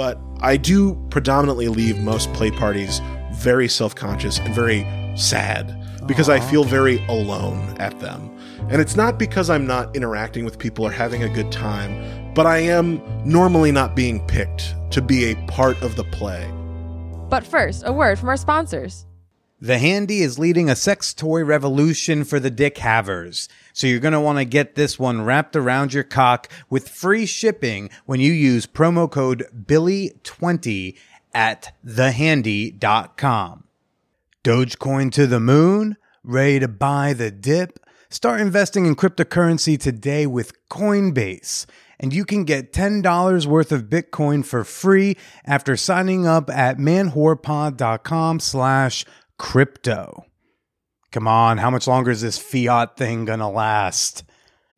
but I do predominantly leave most play parties very self conscious and very sad because I feel very alone at them. And it's not because I'm not interacting with people or having a good time, but I am normally not being picked to be a part of the play. But first, a word from our sponsors. The Handy is leading a sex toy revolution for the dick havers. So you're going to want to get this one wrapped around your cock with free shipping when you use promo code Billy20 at thehandy.com. Dogecoin to the moon? Ready to buy the dip? Start investing in cryptocurrency today with Coinbase. And you can get $10 worth of Bitcoin for free after signing up at manwhorepod.com slash crypto. Come on, how much longer is this fiat thing gonna last?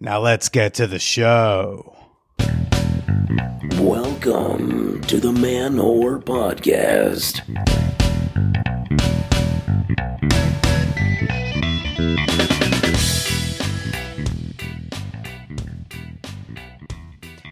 Now let's get to the show. Welcome to the Man Whore Podcast.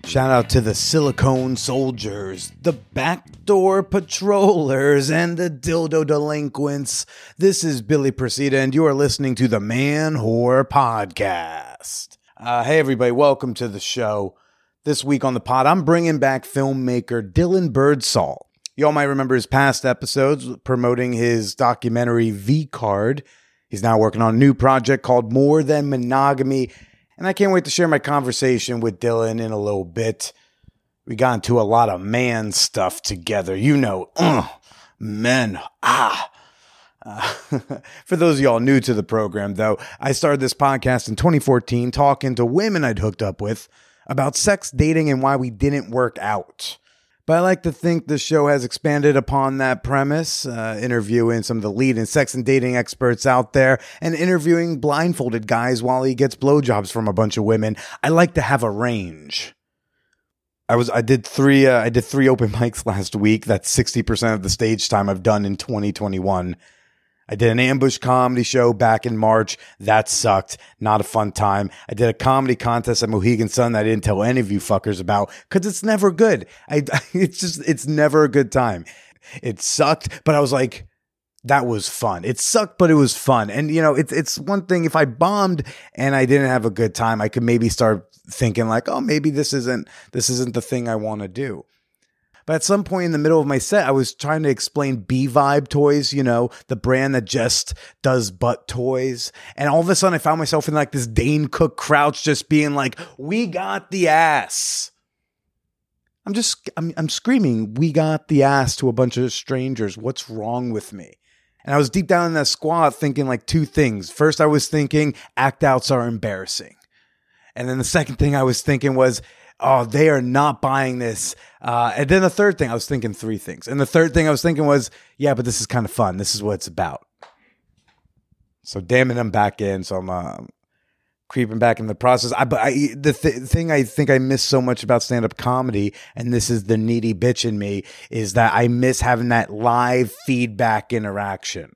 Shout out to the silicone soldiers, the backdoor patrollers, and the dildo delinquents. This is Billy Procida, and you are listening to the Man Whore Podcast. Uh, hey, everybody, welcome to the show. This week on the pod, I'm bringing back filmmaker Dillon Birdsall. Y'all might remember his past episodes promoting his documentary V Card. He's now working on a new project called More Than Monogamy, and I can't wait to share my conversation with Dillon in a little bit. We got into a lot of man stuff together. You know, uh, men, ah. Uh, for those of y'all new to the program, though, I started this podcast in 2014 talking to women I'd hooked up with about sex, dating, and why we didn't work out. But I like to think the show has expanded upon that premise, uh, interviewing some of the leading sex and dating experts out there and interviewing blindfolded guys while he gets blowjobs from a bunch of women. I like to have a range. I was I did three uh, I did three open mics last week. That's 60% of the stage time I've done in 2021. I did an ambush comedy show back in March. That sucked. Not a fun time. I did a comedy contest at Mohegan Sun that I didn't tell any of you fuckers about because it's never good. I, it's just, it's never a good time. It sucked, but I was like, that was fun. It sucked, but it was fun. And you know, it's it's one thing if I bombed and I didn't have a good time, I could maybe start thinking like, oh, maybe this isn't this isn't the thing I want to do. But at some point in the middle of my set, I was trying to explain B Vibe Toys, you know, the brand that just does butt toys. And all of a sudden, I found myself in like this Dane Cook crouch, just being like, "We got the ass." I'm just, I'm, I'm screaming, "We got the ass" to a bunch of strangers. What's wrong with me? And I was deep down in that squat thinking like two things. First, I was thinking act outs are embarrassing. And then the second thing I was thinking was, oh, they are not buying this. Uh, and then the third thing, I was thinking three things. And the third thing I was thinking was, yeah, but this is kind of fun. This is what it's about. So damn it, I'm back in. So I'm uh, creeping back in the process. I, but I, the th- thing I think I miss so much about stand up comedy, and this is the needy bitch in me, is that I miss having that live feedback interaction.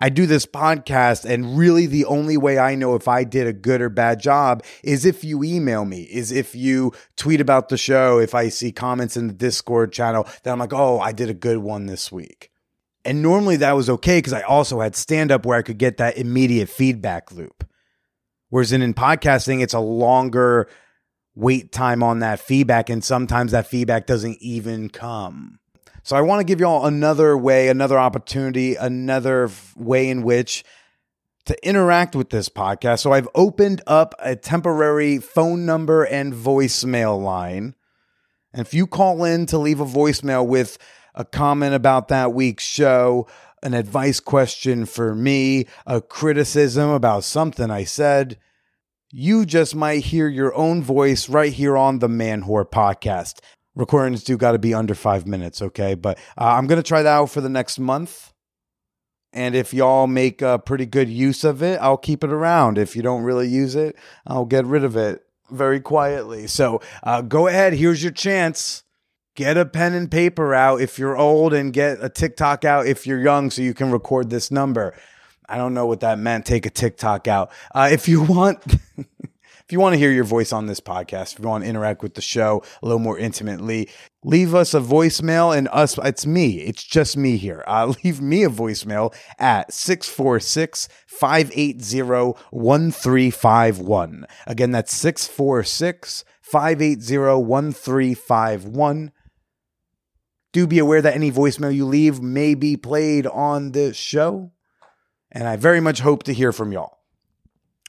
I do this podcast, and really the only way I know if I did a good or bad job is if you email me, is if you tweet about the show, if I see comments in the Discord channel, that I'm like, oh, I did a good one this week. And normally that was okay because I also had stand up where I could get that immediate feedback loop. Whereas in, in podcasting, it's a longer wait time on that feedback, and sometimes that feedback doesn't even come. So I want to give y'all another way, another opportunity, another way in which to interact with this podcast. So I've opened up a temporary phone number and voicemail line. And if you call in to leave a voicemail with a comment about that week's show, an advice question for me, a criticism about something I said, you just might hear your own voice right here on the Man Whore podcast. Recordings do got to be under five minutes, okay? But uh, I'm going to try that out for the next month. And if y'all make a pretty good use of it, I'll keep it around. If you don't really use it, I'll get rid of it very quietly. So uh, go ahead. Here's your chance. Get a pen and paper out if you're old, and get a TikTok out if you're young so you can record this number. I don't know what that meant. Take a TikTok out. Uh, if you want. If you want to hear your voice on this podcast, if you want to interact with the show a little more intimately, leave us a voicemail and us, it's me. It's just me here. Uh, leave me a voicemail at 646 580 1351. Again, that's 646 580 1351. Do be aware that any voicemail you leave may be played on this show. And I very much hope to hear from y'all.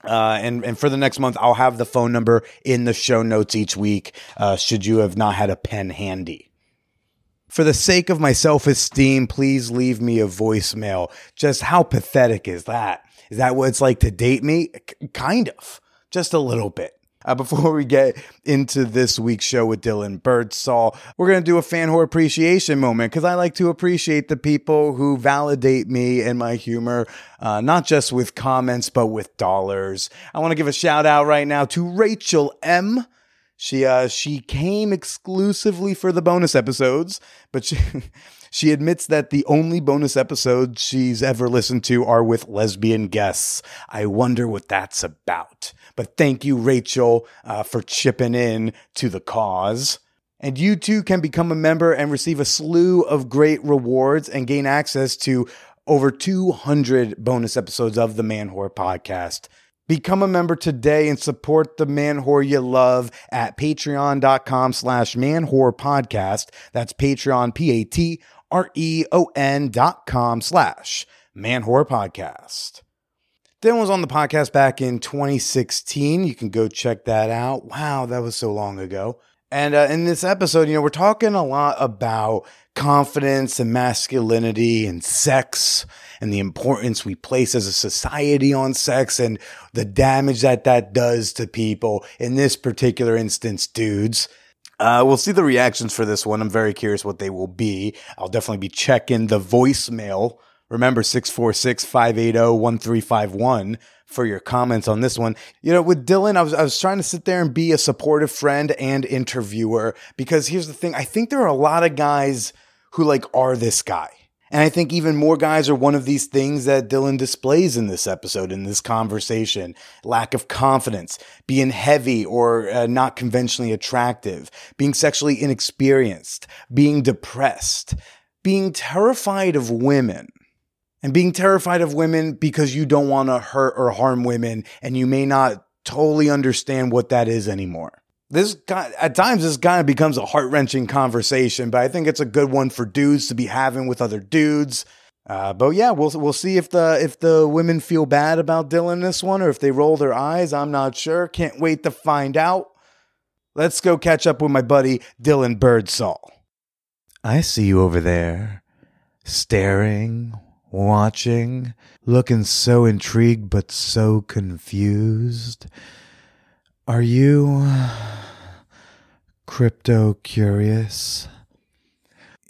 Uh, and and for the next month, I'll have the phone number in the show notes each week. Uh, should you have not had a pen handy. For the sake of my self esteem, please leave me a voicemail. Just how pathetic is that? Is that what it's like to date me? Kind of, just a little bit. Uh, before we get into this week's show with Dillon Birdsall, we're going to do a fan whore appreciation moment because I like to appreciate the people who validate me and my humor, uh, not just with comments, but with dollars. I want to give a shout out right now to Rachel M. She uh, she came exclusively for the bonus episodes, but she. She admits that the only bonus episodes she's ever listened to are with lesbian guests. I wonder what that's about. But thank you, Rachel, uh, for chipping in to the cause. And you too can become a member and receive a slew of great rewards and gain access to over 200 bonus episodes of the Man Whore podcast. Become a member today and support the man whore you love at patreon.com slash man whore podcast. That's Patreon, P-A-T R-E-O-N dot com slash man whore podcast. Dillon was on the podcast back in 2016. You can go check that out. Wow, that was so long ago. And uh, in this episode, you know, we're talking a lot about confidence and masculinity and sex and the importance we place as a society on sex and the damage that that does to people. In this particular instance, dudes. Uh, we'll see the reactions for this one. I'm very curious what they will be. I'll definitely be checking the voicemail. Remember 646 580 1351 for your comments on this one. You know, with Dillon, I was, I was trying to sit there and be a supportive friend and interviewer because here's the thing I think there are a lot of guys who like are this guy. And I think even more guys are one of these things that Dillon displays in this episode, in this conversation. Lack of confidence, being heavy or uh, not conventionally attractive, being sexually inexperienced, being depressed, being terrified of women. And being terrified of women because you don't want to hurt or harm women and you may not totally understand what that is anymore this guy, at times this kind of becomes a heart wrenching conversation, but I think it's a good one for dudes to be having with other dudes. Uh, but yeah, we'll we'll see if the if the women feel bad about Dillon this one or if they roll their eyes. I'm not sure. Can't wait to find out. Let's go catch up with my buddy Dillon Birdsall. I see you over there, staring, watching, looking so intrigued but so confused. Are you uh, crypto curious?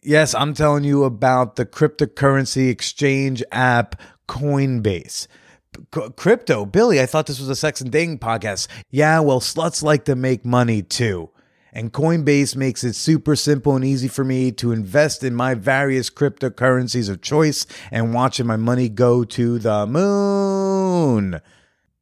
Yes, I'm telling you about the cryptocurrency exchange app Coinbase. C- crypto, Billy, I thought this was a sex and dating podcast. Yeah, well, sluts like to make money too. And Coinbase makes it super simple and easy for me to invest in my various cryptocurrencies of choice and watching my money go to the moon.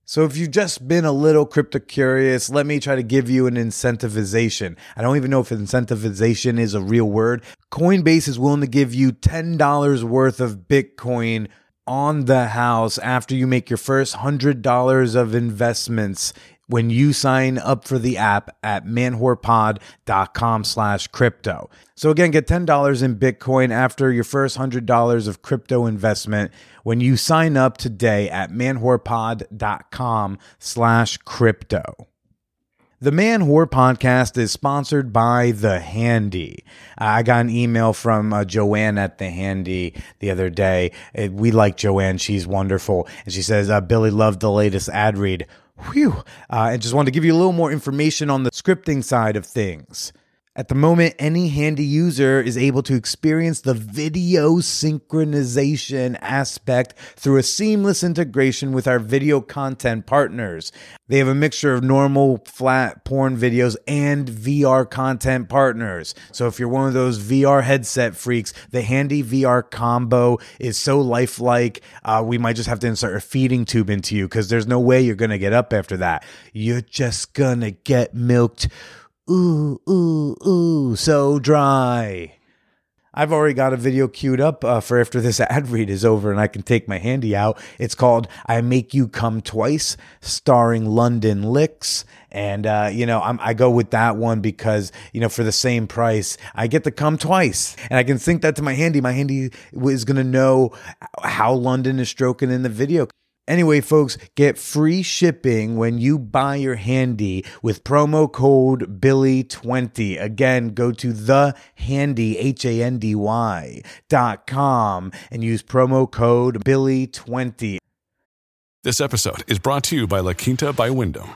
So if you've just been a little crypto curious, let me try to give you an incentivization. I don't even know if incentivization is a real word. Coinbase is willing to give you $10 worth of Bitcoin on the house after you make your first $100 of investments when you sign up for the app at manwhorepod.com slash crypto. So again, get $10 in Bitcoin after your first $100 of crypto investment when you sign up today at manwhorepod.com slash crypto. The Man Whore podcast is sponsored by The Handy. I got an email from uh, Joanne at The Handy the other day. Uh, we like Joanne. She's wonderful. And she says, uh, Billy loved the latest ad read. Whew. Uh, and just wanted to give you a little more information on the scripting side of things. At the moment, any handy user is able to experience the video synchronization aspect through a seamless integration with our video content partners. They have a mixture of normal flat porn videos and VR content partners. So if you're one of those VR headset freaks, the handy VR combo is so lifelike. Uh, we might just have to insert a feeding tube into you because there's no way you're going to get up after that. You're just going to get milked ooh, ooh, ooh, so dry. I've already got a video queued up uh, for after this ad read is over and I can take my handy out. It's called I Make You Come Twice, starring London Licks. And, uh, you know, I'm, I go with that one because, you know, for the same price, I get to come twice. And I can sync that to my handy. My handy is going to know how London is stroking in the video. Anyway, folks, get free shipping when you buy your handy with promo code Billy20. Again, go to the handy, H A N D Y dot com and use promo code Billy20. This episode is brought to you by La Quinta by Wyndham.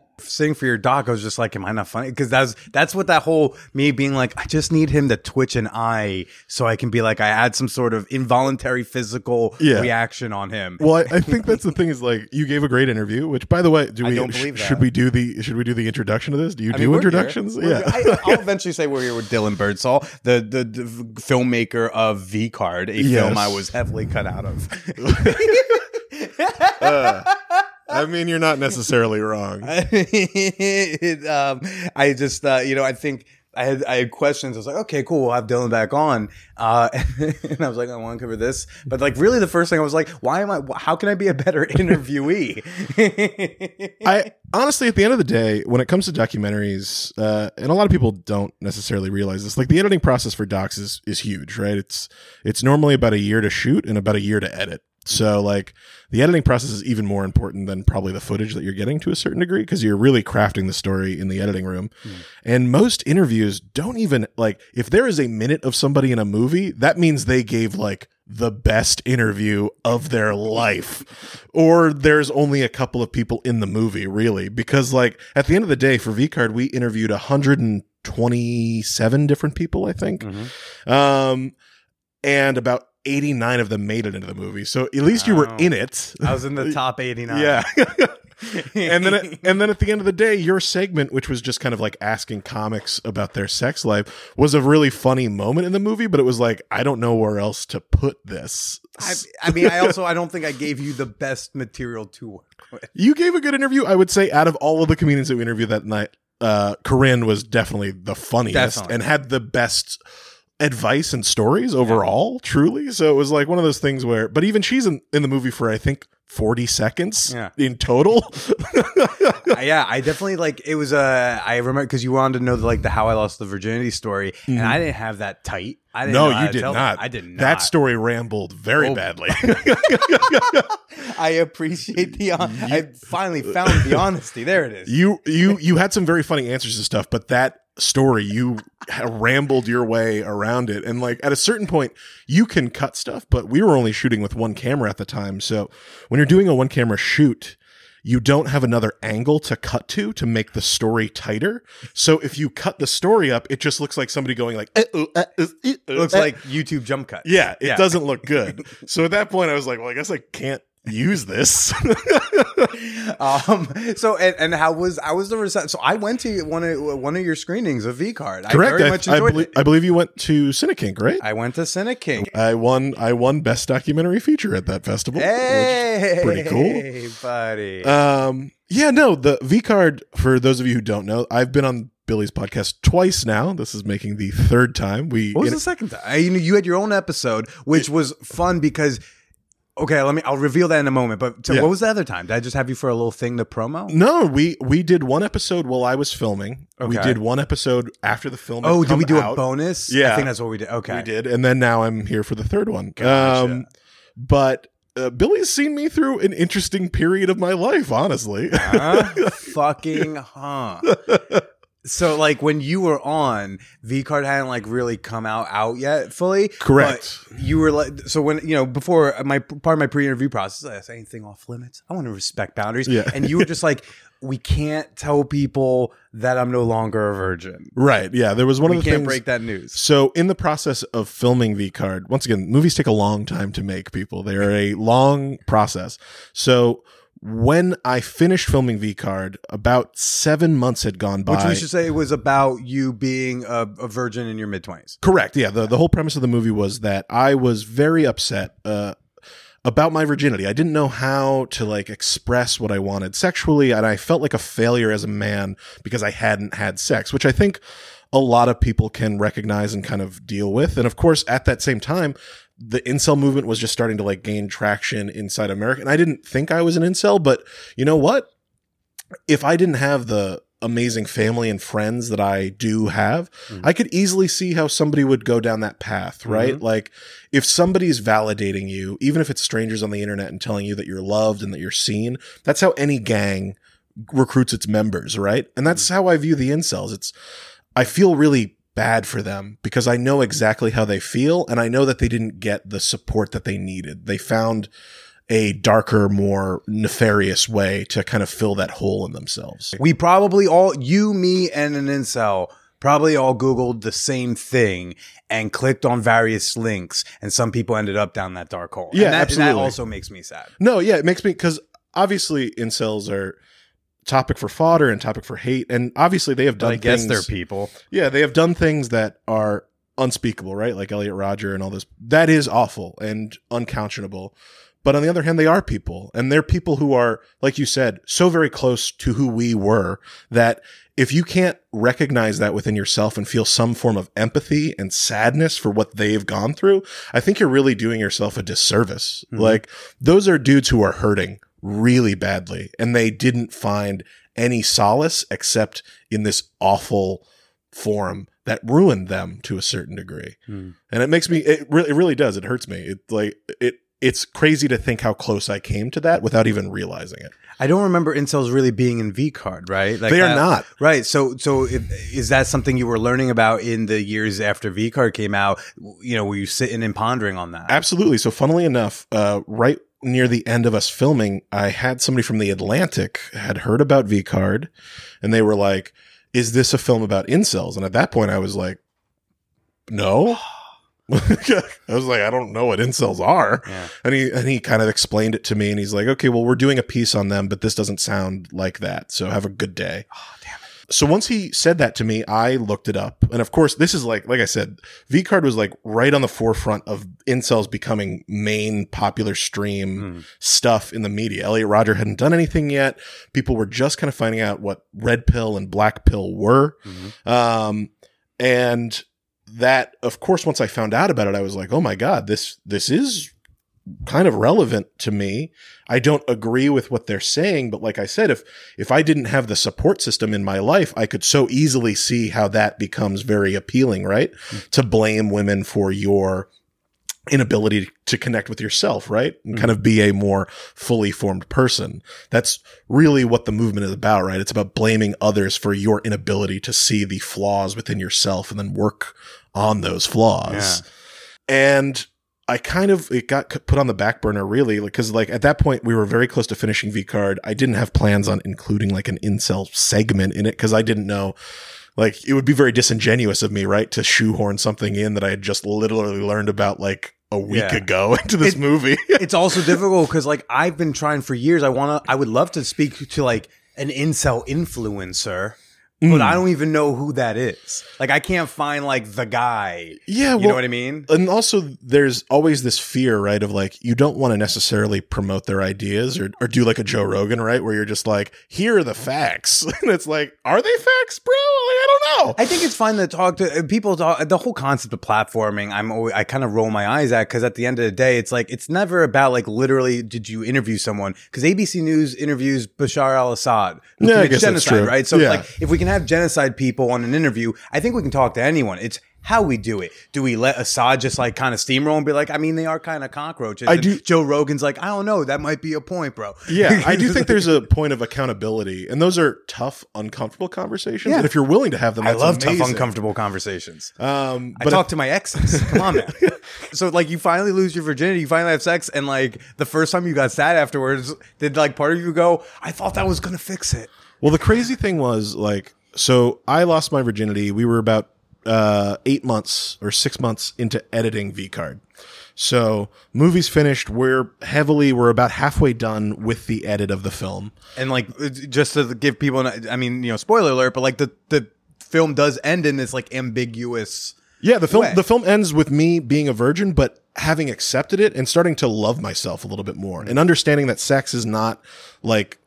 Sing for your doc, I was just like, am I not funny? Because that's that's what that whole me being like, I just need him to twitch an eye so I can be like, I had some sort of involuntary physical Yeah. reaction on him. Well, I, I think that's the thing is like you gave a great interview. Which, by the way, do we don't sh- believe that. should we do the should we do the introduction to this? Do you I do mean, introductions? Yeah. I, I'll eventually say we're here with Dillon Birdsall, the, the the filmmaker of V Card, a film I was heavily cut out of. Uh, I mean, you're not necessarily wrong. It, um, I just, uh, you know, I think I had I had questions. I was like, okay, cool, we'll have Dillon back on. Uh, and I was like, I want to cover this, but like, really, the first thing I was like, why am I? How can I be a better interviewee? I honestly, at the end of the day, when it comes to documentaries, uh, and a lot of people don't necessarily realize this, like the editing process for docs is is huge, right? It's it's normally about a year to shoot and about a year to edit. So like the editing process is even more important than probably the footage that you're getting to a certain degree because you're really crafting the story in the editing room. And most interviews don't even like if there is a minute of somebody in a movie, that means they gave like the best interview of their life. Or there's only a couple of people in the movie, really. Because like at the end of the day, for VCard, we interviewed 127 different people, I think. Um and about 89 of them made it into the movie. So at least you were in it. I was in the top eighty nine. Yeah. and then and then at the end of the day, your segment, which was just kind of like asking comics about their sex life, was a really funny moment in the movie. But it was like I don't know where else to put this. I, I mean, I also I don't think I gave you the best material to work with. you gave a good interview. I would say out of all of the comedians that we interviewed that night, uh, Corinne was definitely the funniest Definitely. and had the best advice and stories overall. Truly, so it was like one of those things where. But even she's in, in the movie for I think forty seconds Yeah. in total. Yeah, I definitely like it was Uh, I remember because you wanted to know the, like the how I lost the virginity story, and I didn't have that tight. I didn't no, know you did not. I did not. That story rambled very Oh. badly. I appreciate the. hon- I finally found the honesty. There it is. you you you had some very funny answers to stuff, but that story you rambled your way around it, and like at a certain point, you can cut stuff, but we were only shooting with one camera at the time, so when you're doing a one camera shoot. You don't have another angle to cut to to make the story tighter. So if you cut the story up, it just looks like somebody going like. "Uh, uh, uh, uh, uh, It looks uh." like YouTube jump cut. Yeah, it Yeah. doesn't look good. so at that point, I was like, well, I guess I can't use this. Um. So and, and how was I was the reception? So I went to one of one of your screenings of V Card. I Correct. very I, much I, enjoyed it. I believe you went to Cinekink, right? I went to Cinekink. I won. I won best documentary feature at that festival. Hey, pretty cool. buddy. Um. Yeah. No. The V card. For those of you who don't know, I've been on Billy's podcast twice now. This is making the third time. We. What was the second time? I- You know, you had your own episode, which was fun because. Okay, let me. I'll reveal that in a moment. But so Yeah. what was the other time? Did I just have you for a little thing to promo? no, we we did one episode while I was filming. We did one episode after the film. Oh, did we do out. a bonus? Yeah, I think that's what we did. Okay, We did, and then now I'm here for the third one. Gotcha. Um, but uh, Billy's seen me through an interesting period of my life, honestly. Huh? Fucking huh. So like when you were on, V card hadn't like really come out out yet fully. Correct. but you were like so when you know before uh, my part of my pre-interview process, I say anything off limits. I want to respect boundaries. Yeah. And you were just like, we can't tell people that I'm no longer a virgin. right. Yeah. There was one we of the can't things. break that news. So, in the process of filming V Card, once again, movies take a long time to make. People, they are a long process. So, when I finished filming V Card, about seven months had gone by. Which we should say was about you being a, a virgin in your mid twenties. Correct. Yeah. The, the whole premise of the movie was that I was very upset uh, about my virginity. I didn't know how to like express what I wanted sexually, and I felt like a failure as a man because I hadn't had sex, which I think a lot of people can recognize and kind of deal with. And of course, at that same time, the incel movement was just starting to like gain traction inside America. And I didn't think I was an incel, but you know what? if I didn't have the amazing family and friends that I do have, mm-hmm. I could easily see how somebody would go down that path, mm-hmm. right? Like if somebody's validating you, even if it's strangers on the internet and telling you that you're loved and that you're seen, that's how any gang recruits its members, right? And that's mm-hmm. how I view the incels. It's I feel really bad for them because I know exactly how they feel and I know that they didn't get the support that they needed. They found a darker, more nefarious way to kind of fill that hole in themselves. We probably all, you, me, and an incel, probably all Googled the same thing and clicked on various links, and some people ended up down that dark hole. Yeah, and that, and absolutely. that also makes me sad. No, yeah, it makes me because obviously incels are topic for fodder and topic for hate, and obviously they have But done. I guess things, they're people. Yeah, they have done things that are unspeakable, right? Like Elliot Rodger and all this. That is awful and unconscionable. But on the other hand, they are people, and they're people who are, like you said, so very close to who we were that if you can't recognize that within yourself and feel some form of empathy and sadness for what they've gone through, I think you're really doing yourself a disservice. Mm-hmm. Like those are dudes who are hurting really badly and they didn't find any solace except in this awful form that ruined them to a certain degree. And it makes me it really it really does. It hurts me. It like it it's crazy to think how close I came to that without even realizing it. I don't remember incels really being in V card, right? Like They are that- not. Right. So, so if, is that something you were learning about in the years after V card came out? You know, were you sitting and pondering on that? Absolutely. So funnily enough, uh, right near the end of us filming, I had somebody from the Atlantic had heard about V Card, and they were like, "Is this a film about incels?" And at that point, I was like, "No." I was like, I don't know what incels are, Yeah. and he and he kind of explained it to me, and he's like, okay, well, we're doing a piece on them, but this doesn't sound like that, so have a good day. Oh, So once he said that to me, I looked it up. And of course, this is like, like I said, V card was like right on the forefront of incels becoming main popular stream stuff in the media. Elliot Rodger hadn't done anything yet. People were just kind of finding out what red pill and black pill were. Um, and that, of course, once I found out about it, I was like, oh my God, this, this is kind of relevant to me. I don't agree with what they're saying, but like I said, if if I didn't have the support system in my life, I could so easily see how that becomes very appealing, right? Hmm. To blame women for your inability to connect with yourself, right? And kind hmm. of be a more fully formed person. That's really what the movement is about, right? It's about blaming others for your inability to see the flaws within yourself and then work on those flaws. And I kind of it got put on the back burner really because like at that point we were very close to finishing V card. I didn't have plans on including like an incel segment in it because I didn't know like it would be very disingenuous of me right to shoehorn something in that I had just literally learned about like a week Yeah. ago into this It- movie. it's also difficult because like I've been trying for years. I want to. I would love to speak to like an incel influencer, but I don't even know who that is. Like I can't find like the guy. yeah, You know what I mean? and also there's always this fear right of like you don't want to necessarily promote their ideas or, or do like a joe rogan right where you're just like here are the facts and it's like are they facts bro like, i don't know I think it's fine to talk to uh, people. Talk, the whole concept of platforming, I'm always, I kind of roll my eyes at because at the end of the day, it's like it's never about like literally did you interview someone? Because ABC News interviews Bashar al-Assad, who Yeah, I guess that's genocide, true. right? So Yeah. it's like if we can have genocide people on an interview, I think we can talk to anyone. It's how we do it. Do we let Assad just like kind of steamroll and be like, I mean, they are kind of cockroaches. I And do- Joe Rogan's like, I don't know, that might be a point, bro. Yeah, I do think there's a point of accountability, and those are tough, uncomfortable conversations. Yeah. And if you're willing to have them, I love amazing. tough, uncomfortable conversations. Um, I but talk to my exes. Come on, man. so like, you finally lose your virginity, you finally have sex, and like the first time you got sad afterwards, did like part of you go, "I thought that was gonna fix it"? Well, the crazy thing was like, so I lost my virginity. We were about uh, eight months or six months into editing V Card. So movie's finished. We're heavily, we're about halfway done with the edit of the film. And like, just to give people, an, I mean, you know, spoiler alert, but like the the film does end in this like ambiguous. Yeah, the film way. the film ends with me being a virgin, but having accepted it and starting to love myself a little bit more and understanding that sex is not like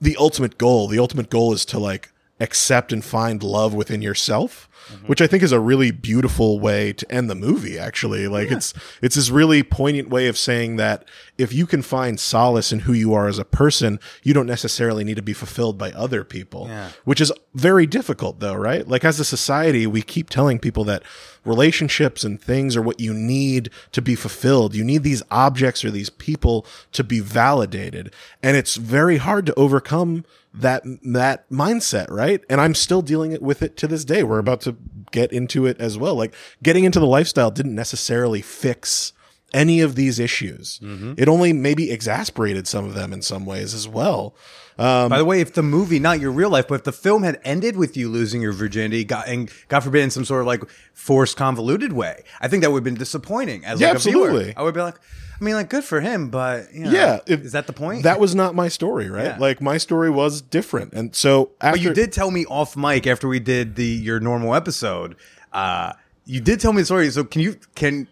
the ultimate goal. The ultimate goal is to like accept and find love within yourself, Mm-hmm. which I think is a really beautiful way to end the movie actually. Like it's it's this really poignant way of saying that if you can find solace in who you are as a person, you don't necessarily need to be fulfilled by other people. Which is very difficult though, right? Like as a society, we keep telling people that relationships and things are what you need to be fulfilled. You need these objects or these people to be validated. And it's very hard to overcome that that mindset, right? And I'm still dealing it with it to this day. We're about to get into it as well. Like getting into the lifestyle didn't necessarily fix any of these issues. It only maybe exasperated some of them in some ways as well. Um, By the way, if the movie, not your real life, but if the film had ended with you losing your virginity, got, and God forbid, in some sort of like forced, convoluted way, I think that would have been disappointing as Yeah, like a viewer. absolutely. I would be like, I mean, like, good for him, but you know, yeah, is that the point? That was not my story, right? Yeah. Like my story was different, and so after But you did tell me off mic after we did the your normal episode. Uh, you did tell me the story. So can you can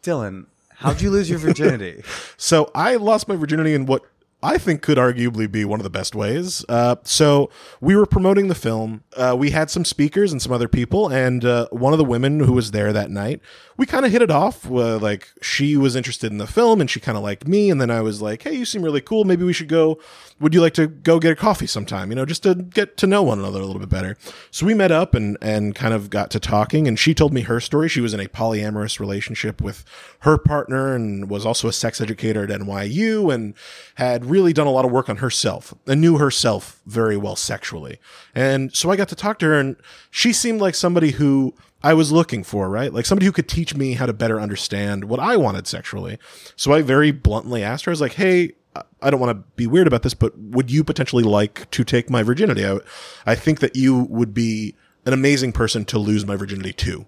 Dillon? How'd you lose your virginity? So I lost my virginity in what I think could arguably be one of the best ways. Uh, so we were promoting the film. Uh, we had some speakers and some other people, and uh, one of the women who was there that night, we kind of hit it off. Uh, like she was interested in the film, and she kind of liked me. And then I was like, "Hey, you seem really cool. Maybe we should go. Would you like to go get a coffee sometime? You know, just to get to know one another a little bit better." So we met up and and kind of got to talking. And she told me her story. She was in a polyamorous relationship with her partner and was also a sex educator at NYU and had really done a lot of work on herself and knew herself very well sexually. And so I got to talk to her and she seemed like somebody who I was looking for, right? Like somebody who could teach me how to better understand what I wanted sexually. So I very bluntly asked her, I was like, Hey, I don't want to be weird about this, but would you potentially like to take my virginity? I, I think that you would be an amazing person to lose my virginity to.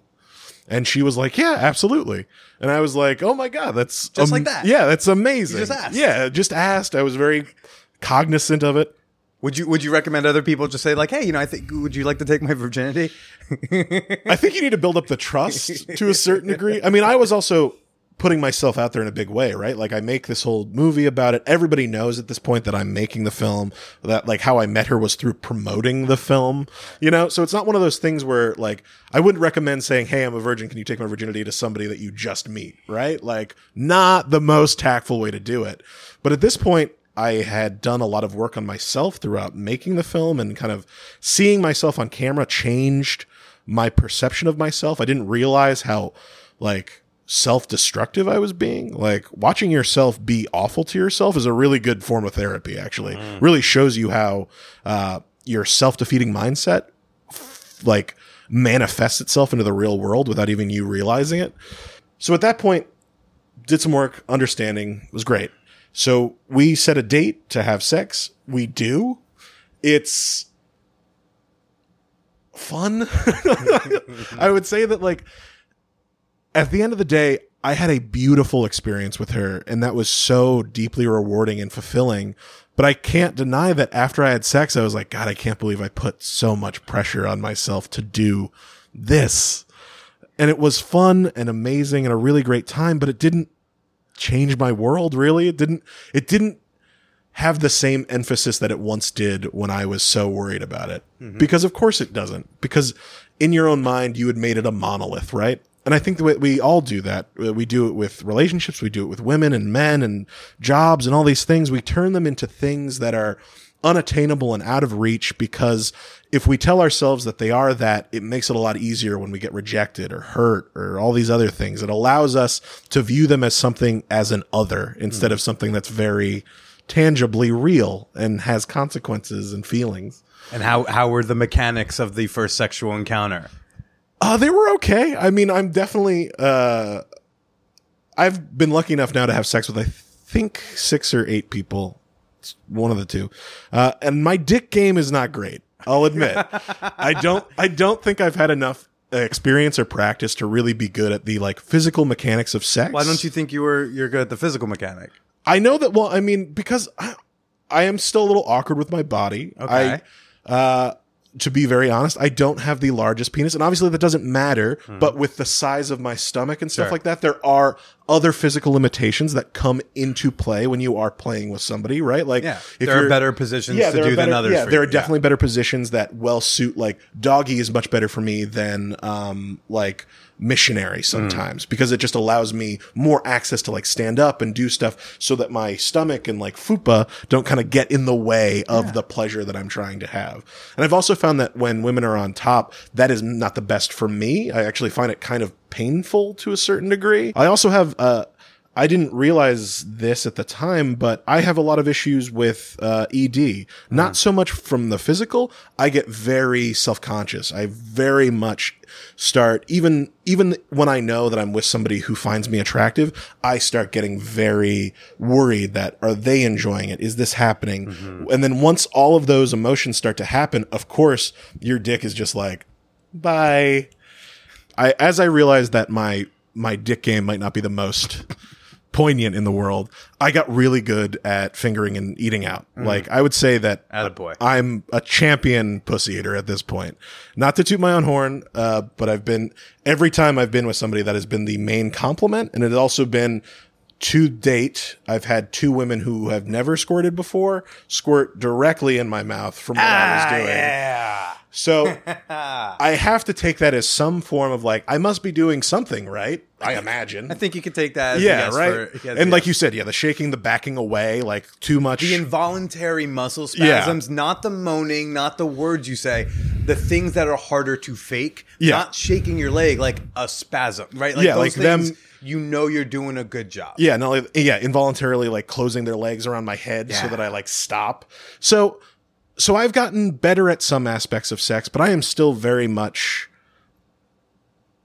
And she was like, "Yeah, absolutely." And I was like, "Oh my god, that's Just like that? Yeah, that's amazing. You just asked. Yeah, just asked. I was very cognizant of it. Would you Would you recommend other people just say like, hey, you know, I think would you like to take my virginity? I think you need to build up the trust to a certain degree. I mean, I was also putting myself out there in a big way, right? Like I make this whole movie about it. Everybody knows at this point that I'm making the film, that like how I met her was through promoting the film, you know? So it's not one of those things where like I wouldn't recommend saying, Hey, I'm a virgin. Can you take my virginity to somebody that you just meet? Right? Like not the most tactful way to do it. But at this point, I had done a lot of work on myself throughout making the film and kind of seeing myself on camera changed my perception of myself. I didn't realize how like self-destructive I was being. Like watching yourself be awful to yourself is a really good form of therapy actually. Really shows you how uh your self-defeating mindset f- like manifests itself into the real world without even you realizing it. So at that point did some work, understanding was great. So we set a date to have sex. We do. It's fun. I would say that like at the end of the day, I had a beautiful experience with her and that was so deeply rewarding and fulfilling. But I can't deny that after I had sex, I was like, God, I can't believe I put so much pressure on myself to do this. And it was fun and amazing and a really great time, but it didn't change my world really. It didn't, it didn't have the same emphasis that it once did when I was so worried about it. Mm-hmm. Because of course it doesn't. Because in your own mind, you had made it a monolith, right? And I think that we all do that. Uh, We do it with relationships. We do it with women and men and jobs and all these things. We turn them into things that are unattainable and out of reach because if we tell ourselves that they are that, it makes it a lot easier when we get rejected or hurt or all these other things. It allows us to view them as something as an other instead of something that's very tangibly real and has consequences and feelings. And how how were the mechanics of the first sexual encounter? Uh, they were okay. I mean, I'm definitely, uh, I've been lucky enough now to have sex with, I think, six or eight people. It's one of the two. Uh, and my dick game is not great. I'll admit. I don't, I don't think I've had enough experience or practice to really be good at the like physical mechanics of sex. Why don't you think you were you're good at the physical mechanic? I know that. Well, I mean, because I, I am still a little awkward with my body. Okay. I, uh, to be very honest, I don't have the largest penis, and obviously that doesn't matter. But with the size of my stomach and stuff. Sure. like that, there are other physical limitations that come into play when you are playing with somebody, right? Like, Yeah, if there are better positions to do are than others Yeah, there are definitely better positions that well suit. Like doggy is much better for me than um like missionary sometimes because it just allows me more access to like stand up and do stuff so that my stomach and like fupa don't kind of get in the way of the pleasure that I'm trying to have. And I've also found that when women are on top, that is not the best for me. I actually find it kind of painful to a certain degree. I also have uh I didn't realize this at the time, but I have a lot of issues with uh, ED. Not so much from the physical. I get very self conscious. I very much start even even when I know that I'm with somebody who finds me attractive. I start getting very worried that are they enjoying it? Is this happening? Mm-hmm. And then once all of those emotions start to happen, of course, your dick is just like, bye. I as I realized that my my dick game might not be the most poignant in the world, I got really good at fingering and eating out. Like I would say that Attaboy. I'm a champion pussy eater at this point. Not to toot my own horn, uh, but I've been every time I've been with somebody that has been the main compliment, and it has also been to date. I've had two women who have never squirted before squirt directly in my mouth from what I was doing. Yeah. So I have to take that as some form of like I must be doing something right. I imagine. I think you could take that. As a yeah, yes right. for- yes, and like you said, yeah, the shaking, the backing away, like too much. the involuntary muscle Yeah. spasms, not the moaning, not the words you say, the things that are harder to fake. Yeah. Not shaking your leg like a spasm, right? Like Yeah, like them- you know you're doing a good job. yeah, no, like- yeah, involuntarily like closing their legs around my head so that I like stop. So, so I've gotten better at some aspects of sex, but I am still very much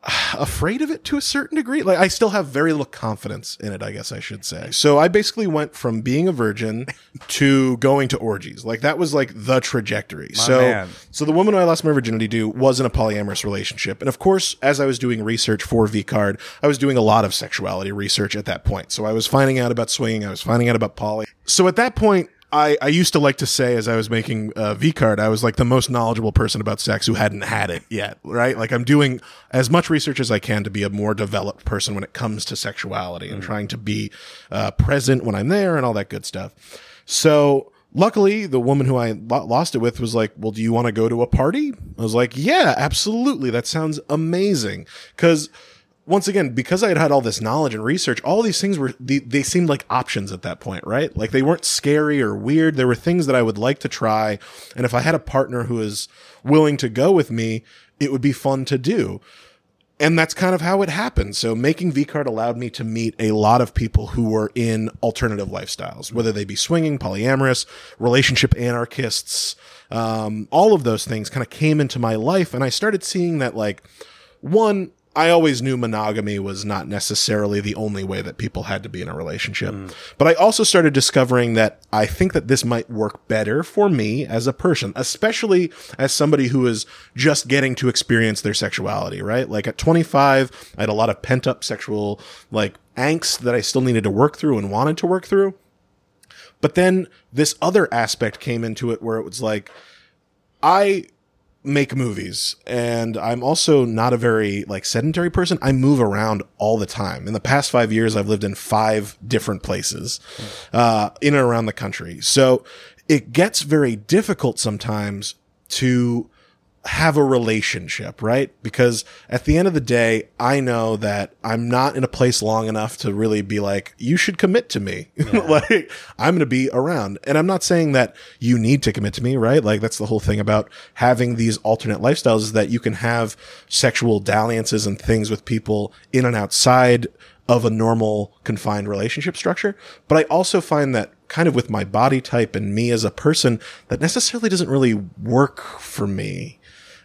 uh, afraid of it to a certain degree. Like I still have very little confidence in it, I guess I should say. So I basically went from being a virgin to going to orgies. Like that was like the trajectory. so man. so the woman I lost my virginity to was in a polyamorous relationship. And of course, as I was doing research for VCard, I was doing a lot of sexuality research at that point. So I was finding out about swinging, I was finding out about poly. So at that point, I, I used to like to say as I was making uh, VCard, I was like the most knowledgeable person about sex who hadn't had it yet, right? Like I'm doing as much research as I can to be a more developed person when it comes to sexuality and trying to be uh, present when I'm there and all that good stuff. So luckily, the woman who I lo- lost it with was like, "Well, do you want to go to a party?" I was like, "Yeah, absolutely. That sounds amazing." Because once again, because I had had all this knowledge and research, all these things were they, they seemed like options at that point, right? Like they weren't scary or weird. There were things that I would like to try, and if I had a partner who is willing to go with me, it would be fun to do and that's kind of how it happened. So making VCard allowed me to meet a lot of people who were in alternative lifestyles, whether they be swinging, polyamorous, relationship anarchists, um, all of those things kind of came into my life. And I started seeing that like, one, I always knew monogamy was not necessarily the only way that people had to be in a relationship. Mm. But I also started discovering that I think that this might work better for me as a person, especially as somebody who is just getting to experience their sexuality, right? Like at 25, I had a lot of pent up sexual like angst that I still needed to work through and wanted to work through. But then this other aspect came into it where it was like, I make movies and I'm also not a very like sedentary person. I move around all the time. In the past five years, I've lived in five different places, uh, in and around the country. So it gets very difficult sometimes to have a relationship, right? Because at the end of the day, I know that I'm not in a place long enough to really be like, you should commit to me. like, I'm going to be around. And I'm not saying that you need to commit to me, right? Like, that's the whole thing about having these alternate lifestyles is that you can have sexual dalliances and things with people in and outside of a normal confined relationship structure. But I also find that kind of with my body type and me as a person, that necessarily doesn't really work for me.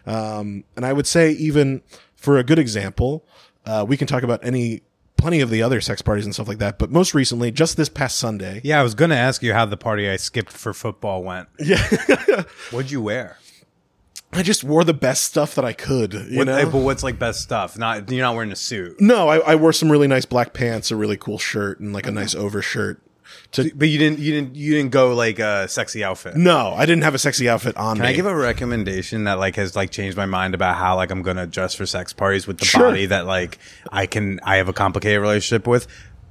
Um, and I would say even for a good example, uh, we can talk about any plenty of the other sex parties and stuff like that. But most recently, just this past Sunday, Yeah, I was going to ask you how the party I skipped for football went. yeah, What'd you wear? I just wore the best stuff that I could. You What, know, but what's like best stuff? Not you're not wearing a suit, no, I, I wore some really nice black pants, a really cool shirt, and like a nice overshirt. To but you didn't you didn't you didn't go like a sexy outfit. no, I didn't have a sexy outfit on Can me. I give a recommendation that like has like changed my mind about how like I'm gonna dress for sex parties with the Sure. body that like I can I have a complicated relationship with,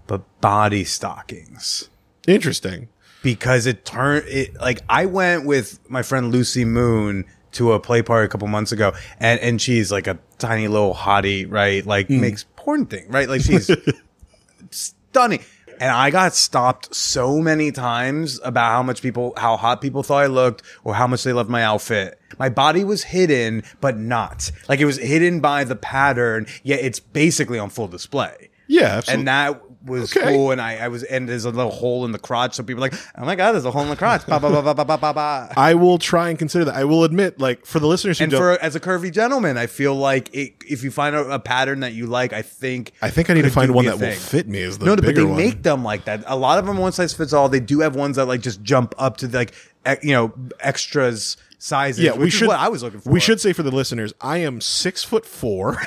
but body stockings Interesting. because it turned it like I went with my friend Lucy Moon to a play party a couple months ago and and she's like a tiny little hottie right like hmm. makes porn thing right like she's stunning. And I got stopped so many times about how much people, how hot people thought I looked or how much they loved my outfit. My body was hidden, but not. Like it was hidden by the pattern, yet it's basically on full display. Yeah, absolutely. And that was Okay. cool. And I, I was, and there's a little hole in the crotch. So people are like, oh my God, there's a hole in the crotch. Ba, ba, ba, ba, ba, ba, ba, ba. I will try and consider that. I will admit, like for the listeners who And for as a curvy gentleman, I feel like it, if you find a, a pattern that you like, I think I think I need to find one that will fit me. Is the no, but they one. make them like that. A lot of them one size fits all. They do have ones that like just jump up to like e- you know extras sizes. yeah, we should. what I was looking for. We should say for the listeners, I am six foot four,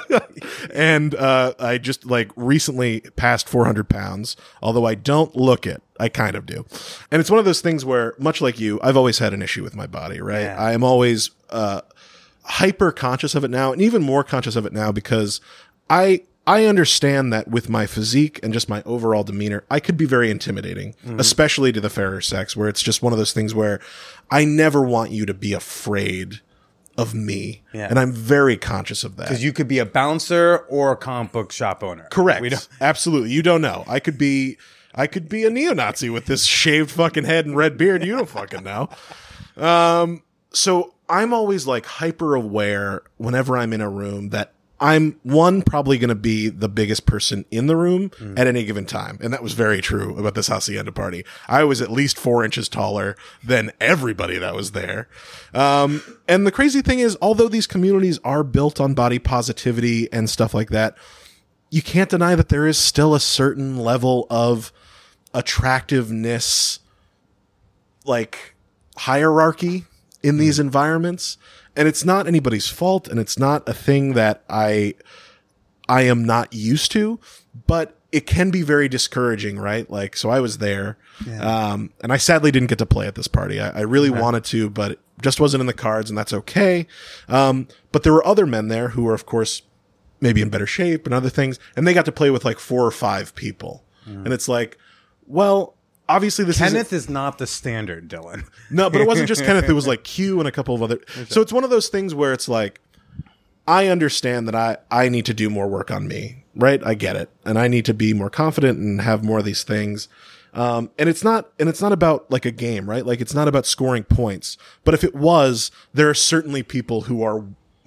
and uh, I just like recently passed four hundred pounds. Although I don't look it, I kind of do. And it's one of those things where, much like you, I've always had an issue with my body. Right, Yeah. I am always uh, hyper conscious of it now, and even more conscious of it now because I. I understand that with my physique and just my overall demeanor, I could be very intimidating, Mm-hmm. especially to the fairer sex, where it's just one of those things where I never want you to be afraid of me. Yeah. And I'm very conscious of that. because you could be a bouncer or a comic book shop owner. Correct. Absolutely. You don't know. I could be I could be a neo-Nazi with this shaved fucking head and red beard. You don't fucking know. Um so I'm always like hyper aware whenever I'm in a room that I'm one probably going to be the biggest person in the room at any given time, and that was very true about this hacienda party. I was at least four inches taller than everybody that was there. Um, and the crazy thing is, although these communities are built on body positivity and stuff like that, you can't deny that there is still a certain level of attractiveness like hierarchy in these environments and it's not anybody's fault and it's not a thing that i i am not used to but it can be very discouraging right? Like so i was there um and i sadly didn't get to play at this party. I, I really wanted to but it just wasn't in the cards and that's okay. Um but there were other men there who were of course maybe in better shape and other things and they got to play with like four or five people. And it's like well obviously this is Kenneth is not the standard, Dillon. no, but it wasn't just Kenneth. It was like Q and a couple of other. So it's one of those things where it's like, I understand that I I need to do more work on me, right? I get it, and I need to be more confident and have more of these things. Um, and it's not and it's not about like a game, right? Like it's not about scoring points. But if it was, there are certainly people who are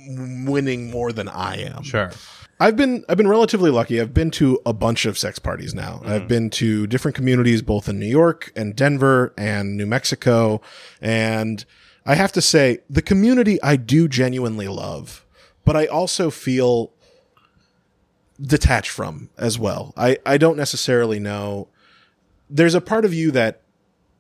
winning more than I am. Sure. I've been I've been relatively lucky. I've been to a bunch of sex parties now. Mm-hmm. I've been to different communities both in New York and Denver and New Mexico and I have to say the community I do genuinely love, but I also feel detached from as well. I I don't necessarily know there's a part of you that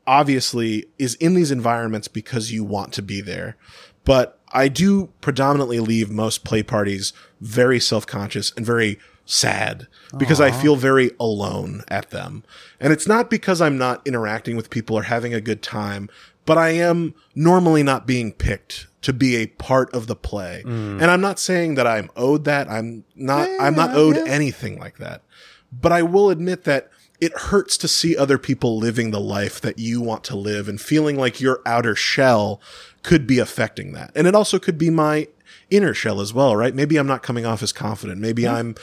obviously is in these environments because you want to be there. But I do predominantly leave most play parties very self conscious and very sad because I feel very alone at them. And it's not because I'm not interacting with people or having a good time, but I am normally not being picked to be a part of the play. Mm. And I'm not saying that I'm owed that. I'm not, I'm not owed anything like that. But I will admit that it hurts to see other people living the life that you want to live and feeling like your outer shell could be affecting that. And it also could be my inner shell as well, right? Maybe I'm not coming off as confident. Maybe I'm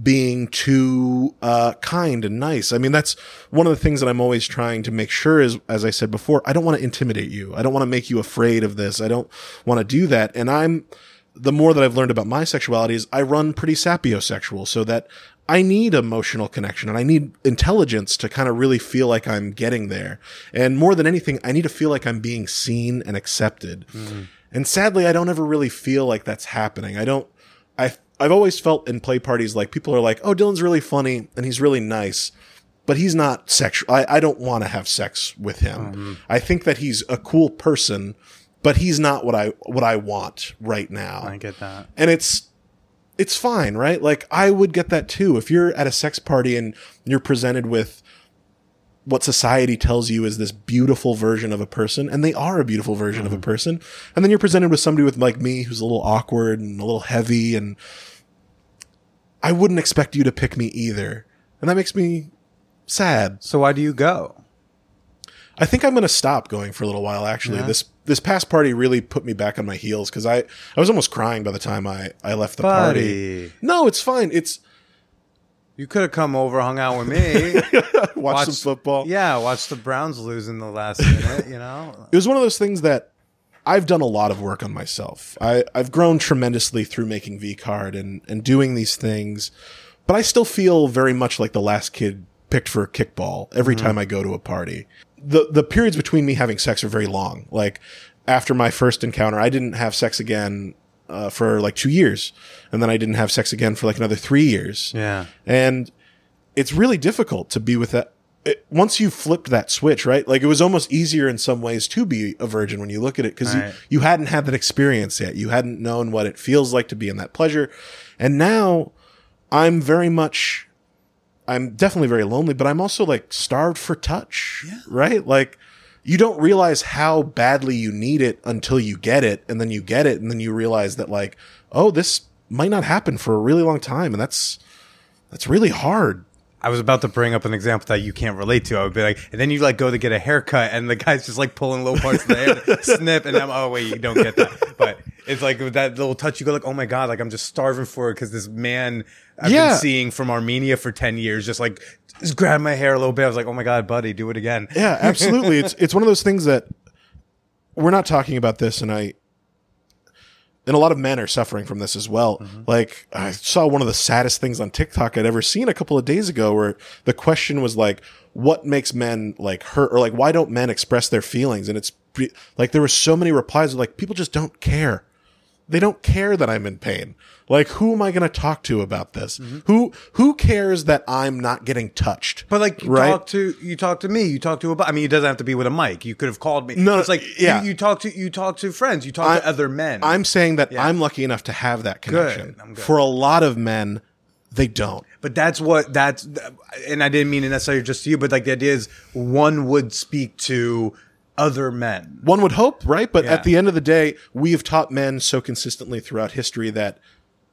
being too uh, kind and nice. I mean, that's one of the things that I'm always trying to make sure is, as I said before, I don't want to intimidate you. I don't want to make you afraid of this. I don't want to do that. And I'm, the more that I've learned about my sexuality is I run pretty sapiosexual so that I need emotional connection and I need intelligence to kind of really feel like I'm getting there. And more than anything, I need to feel like I'm being seen and accepted. Mm-hmm. And sadly, I don't ever really feel like that's happening. I don't, I, I've always felt in play parties like people are like, oh, Dillon's really funny and he's really nice, but he's not sexual. I, I don't want to have sex with him. Mm-hmm. I think that he's a cool person, but he's not what I, what I want right now. I get that. and it's it's fine, right? Like I would get that too. If you're at a sex party and you're presented with what society tells you is this beautiful version of a person, and they are a beautiful version of a mm-hmm. person, and then you're presented with somebody with like me who's a little awkward and a little heavy, and I wouldn't expect you to pick me either, and that makes me sad. So why do you go? I think I'm going to stop going for a little while. Actually, Yeah. this this past party really put me back on my heels because I I was almost crying by the time I I left the party. No, it's fine. It's You could have come over, hung out with me. watch, some football. Yeah, watch the Browns lose in the last minute, you know? It was one of those things that I've done a lot of work on myself. I, I've grown tremendously through making V-Card and, and doing these things, but I still feel very much like the last kid picked for a kickball every mm-hmm. time I go to a party. The the periods between me having sex are very long. Like after my first encounter, I didn't have sex again uh, for like two years, and then I didn't have sex again for like another three years. Yeah. and it's really difficult to be with that it, once you flipped that switch right like it was almost easier in some ways to be a virgin when you look at it because Right. you, you hadn't had that experience yet you hadn't known what it feels like to be in that pleasure and now i'm very much i'm definitely very lonely but i'm also like starved for touch right? Like you don't realize how badly you need it until you get it and then you get it and then you realize that like oh this might not happen for a really long time and that's that's really hard I was about to bring up an example that you can't relate to. I would be like, and then you like go to get a haircut, and the guy's just like pulling little parts of the hair, snip, and I'm, oh wait, you don't get that. But it's like with that little touch, you go like, oh my god, like I'm just starving for it because this man I've Yeah. been seeing from Armenia for ten years, just like just grab my hair a little bit. I was like, oh my god, buddy, do it again. Yeah, absolutely. it's it's one of those things that we're not talking about this, and I and a lot of men are suffering from this as well. Mm-hmm. Like I saw one of the saddest things on TikTok I'd ever seen a couple of days ago, where the question was like, "What makes men like hurt?" or like, "Why don't men express their feelings?" And it's like there were so many replies of like, people just don't care. They don't care that I'm in pain. Like, who am I going to talk to about this? Mm-hmm. Who who cares that I'm not getting touched? But like you Right? talk to you talk to me, you talk to a. I mean, it doesn't have to be with a mic. You could have called me. No, it's like yeah. you, you talk to you talk to friends. You talk I- to other men. I'm saying that Yeah. I'm lucky enough to have that connection. I'm good. For a lot of men, they don't. But that's what that's, and I didn't mean it necessarily just to you, but like the idea is one would speak to other men. One would hope, right? But Yeah. at the end of the day, we have taught men so consistently throughout history that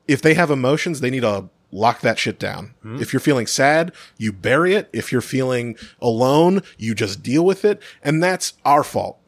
if they have emotions, they need to lock that shit down. Hmm. If you're feeling sad, you bury it. If you're feeling alone, you just deal with it. And that's our fault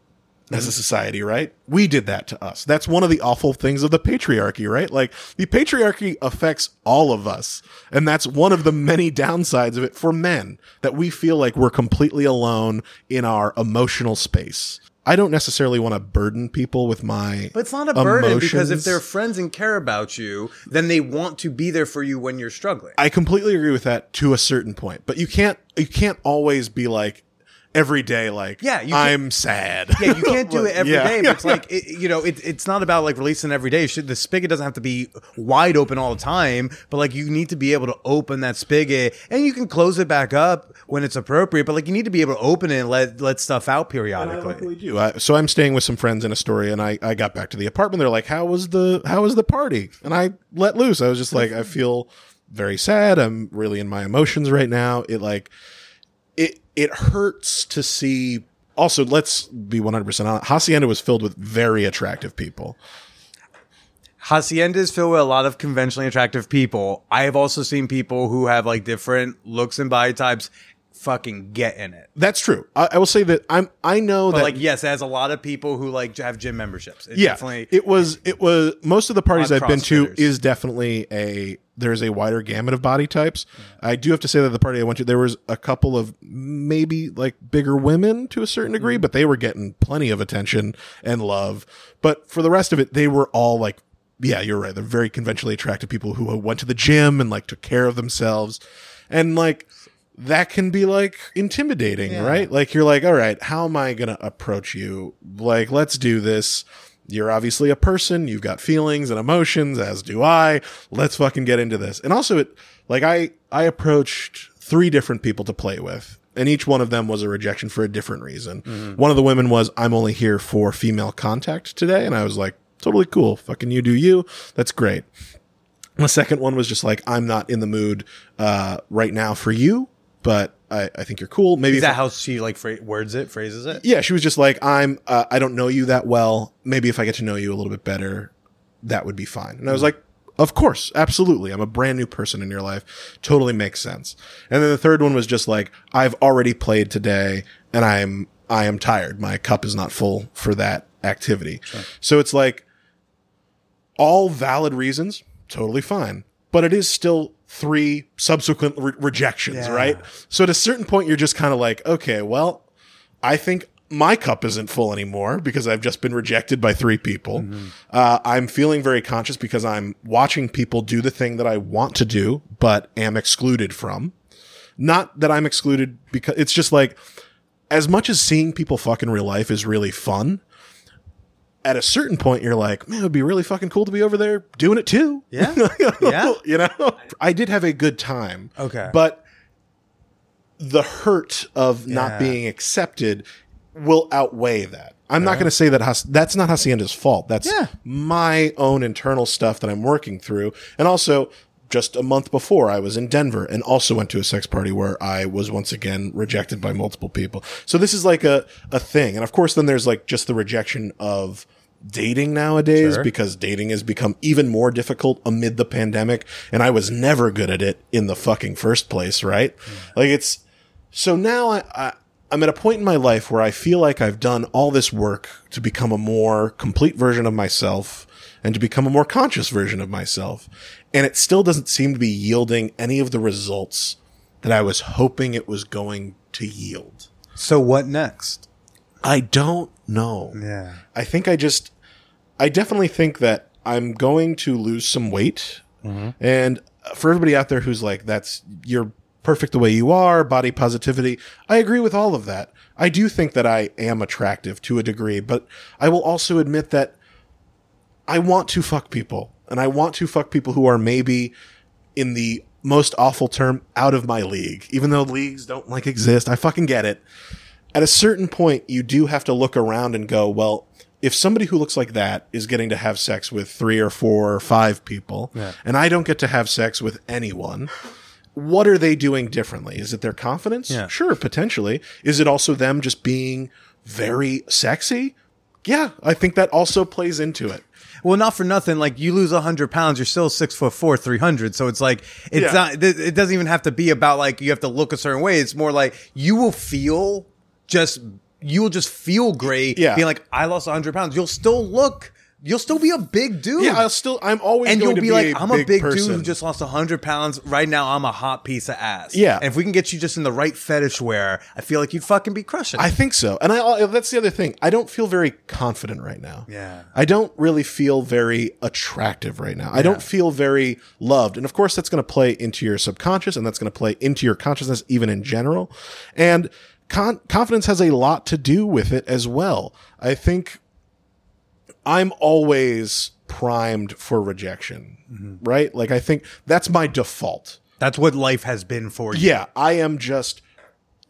as a society, right? We did that to us. That's one of the awful things of the patriarchy, right? Like the patriarchy affects all of us. And that's one of the many downsides of it for men that we feel like we're completely alone in our emotional space. I don't necessarily want to burden people with my But it's not a burden because if they're friends and care about you, then they want to be there for you when you're struggling. I completely agree with that to a certain point, but you can't you can't always be like every day like Yeah, you I'm sad. yeah, you can't do it every day. Yeah. But it's like it, you know, it, it's not about like releasing every day. Should the spigot doesn't have to be wide open all the time, but like you need to be able to open that spigot, and you can close it back up when it's appropriate. But like you need to be able to open it and let let stuff out periodically. luckily do. I, so I'm staying with some friends in Astoria, and I, I got back to the apartment. They're like, "How was the How was the party?" And I let loose. I was just like, "I feel very sad. I'm really in my emotions right now." It like it hurts to see. Also, let's be 100 percent honest. Hacienda was filled with very attractive people. Hacienda is filled with a lot of conventionally attractive people. I have also seen people who have like different looks and body types fucking get in it. That's true. I, I will say that I'm. I know But that like, yes, as a lot of people who like have gym memberships. It yeah, definitely. it was. It was most of the parties I've been to CrossFitters. is definitely a. There's a wider gamut of body types. I do have to say that the party I went to, there was a couple of maybe like bigger women to a certain degree, Mm-hmm. but they were getting plenty of attention and love. But for the rest of it, they were all like, yeah, you're right. They're very conventionally attractive people who went to the gym and like took care of themselves, and like that can be like intimidating, right? Like you're like, all right, how am I going to approach you? Like, let's do this. You're obviously a person. You've got feelings and emotions, as do I. Let's fucking get into this. And also it, like I, I approached three different people to play with. And each one of them was a rejection for a different reason. One of the women was, I'm only here for female contact today. And I was like, totally cool. Fucking you do you. That's great. The second one was just like, I'm not in the mood uh, right now for you, but I, I think you're cool. Maybe is that I- how she like phra- words it, phrases it? yeah, she was just like, I'm. Uh, I don't know you that well. Maybe if I get to know you a little bit better, that would be fine. And I was like, of course, absolutely. I'm a brand new person in your life. Totally makes sense. And then the third one was just like, I've already played today, and I'm I am tired. My cup is not full for that activity. So it's like all valid reasons, totally fine. But it is still three subsequent re- rejections, Yeah. right? So at a certain point, you're just kind of like, okay, well, I think my cup isn't full anymore because I've just been rejected by three people. Uh, I'm feeling very conscious because I'm watching people do the thing that I want to do, but am excluded from. Not that I'm excluded because it's just like, as much as seeing people fuck in real life is really fun, at a certain point you're like, man, it would be really fucking cool to be over there doing it too. Yeah. Yeah. you know, I did have a good time. Okay. But the hurt of Yeah. not being accepted will outweigh that. I'm not going to say that Has- that's not Hacienda's fault. That's Yeah. my own internal stuff that I'm working through. And also, just a month before, I was in Denver and also went to a sex party where I was once again rejected by multiple people. So this is like a, a thing. And of course, then there's like just the rejection of dating nowadays Sure. because dating has become even more difficult amid the pandemic. And I was never good at it in the fucking first place, right? Hmm. Like it's, so now I, I, I'm at a point in my life where I feel like I've done all this work to become a more complete version of myself and to become a more conscious version of myself. And it still doesn't seem to be yielding any of the results that I was hoping it was going to yield. So what next? I don't know. Yeah. I think I just, I definitely think that I'm going to lose some weight. Mm-hmm. And for everybody out there who's like, that's, you're perfect the way you are, body positivity, I agree with all of that. I do think that I am attractive to a degree, but I will also admit that I want to fuck people and I want to fuck people who are maybe in the most awful term out of my league, even though leagues don't like exist. I fucking get it at a certain point, you do have to look around and go, well, if somebody who looks like that is getting to have sex with three or four or five people, and I don't get to have sex with anyone, what are they doing differently? Is it their confidence? Yeah. Sure, potentially. Is it also them just being very sexy? Yeah, I think that also plays into it. Well, not for nothing. Like you lose hundred pounds, you're still six foot four, three hundred. So it's like it's Yeah. not. th- It doesn't even have to be about like you have to look a certain way. It's more like you will feel just you will just feel great. Yeah. being like I lost hundred pounds. You'll still look. You'll still be a big dude. Yeah, I'll still. I'm always and going you'll to be, be like, I'm a big big dude who just lost 100 pounds. Right now, I'm a hot piece of ass. Yeah. And if we can get you just in the right fetish wear, I feel like you'd fucking be crushing. I think so. And I uh, that's the other thing. I don't feel very confident right now. Yeah. I don't really feel very attractive right now. Yeah. I don't feel very loved. And of course that's going to play into your subconscious and that's going to play into your consciousness even in general. And con- confidence has a lot to do with it as well. I think I'm always primed for rejection, mm-hmm. right? Like I think that's my default. That's what life has been for you. Yeah, I am just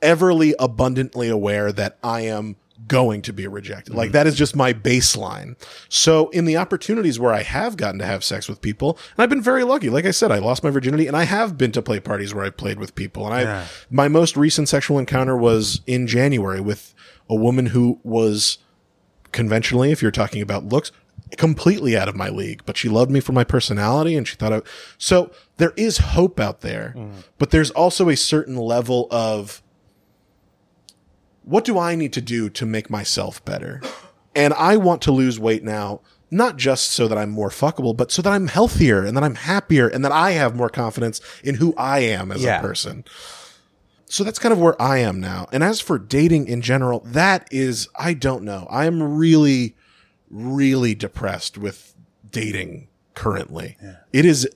everly abundantly aware that I am going to be rejected. Like mm-hmm. that is just my baseline. So in the opportunities where I have gotten to have sex with people, and I've been very lucky. Like I said, I lost my virginity and I have been to play parties where I've played with people. And I Yeah. my most recent sexual encounter was in January with a woman who was conventionally, if you're talking about looks, completely out of my league, but she loved me for my personality and she thought I, so there is hope out there, mm. but there's also a certain level of what do I need to do to make myself better? And I want to lose weight now, not just so that I'm more fuckable, but so that I'm healthier and that I'm happier and that I have more confidence in who I am as Yeah. a person. So that's kind of where I am now. And as for dating in general, that is, I don't know. I am really, really depressed with dating currently. It is,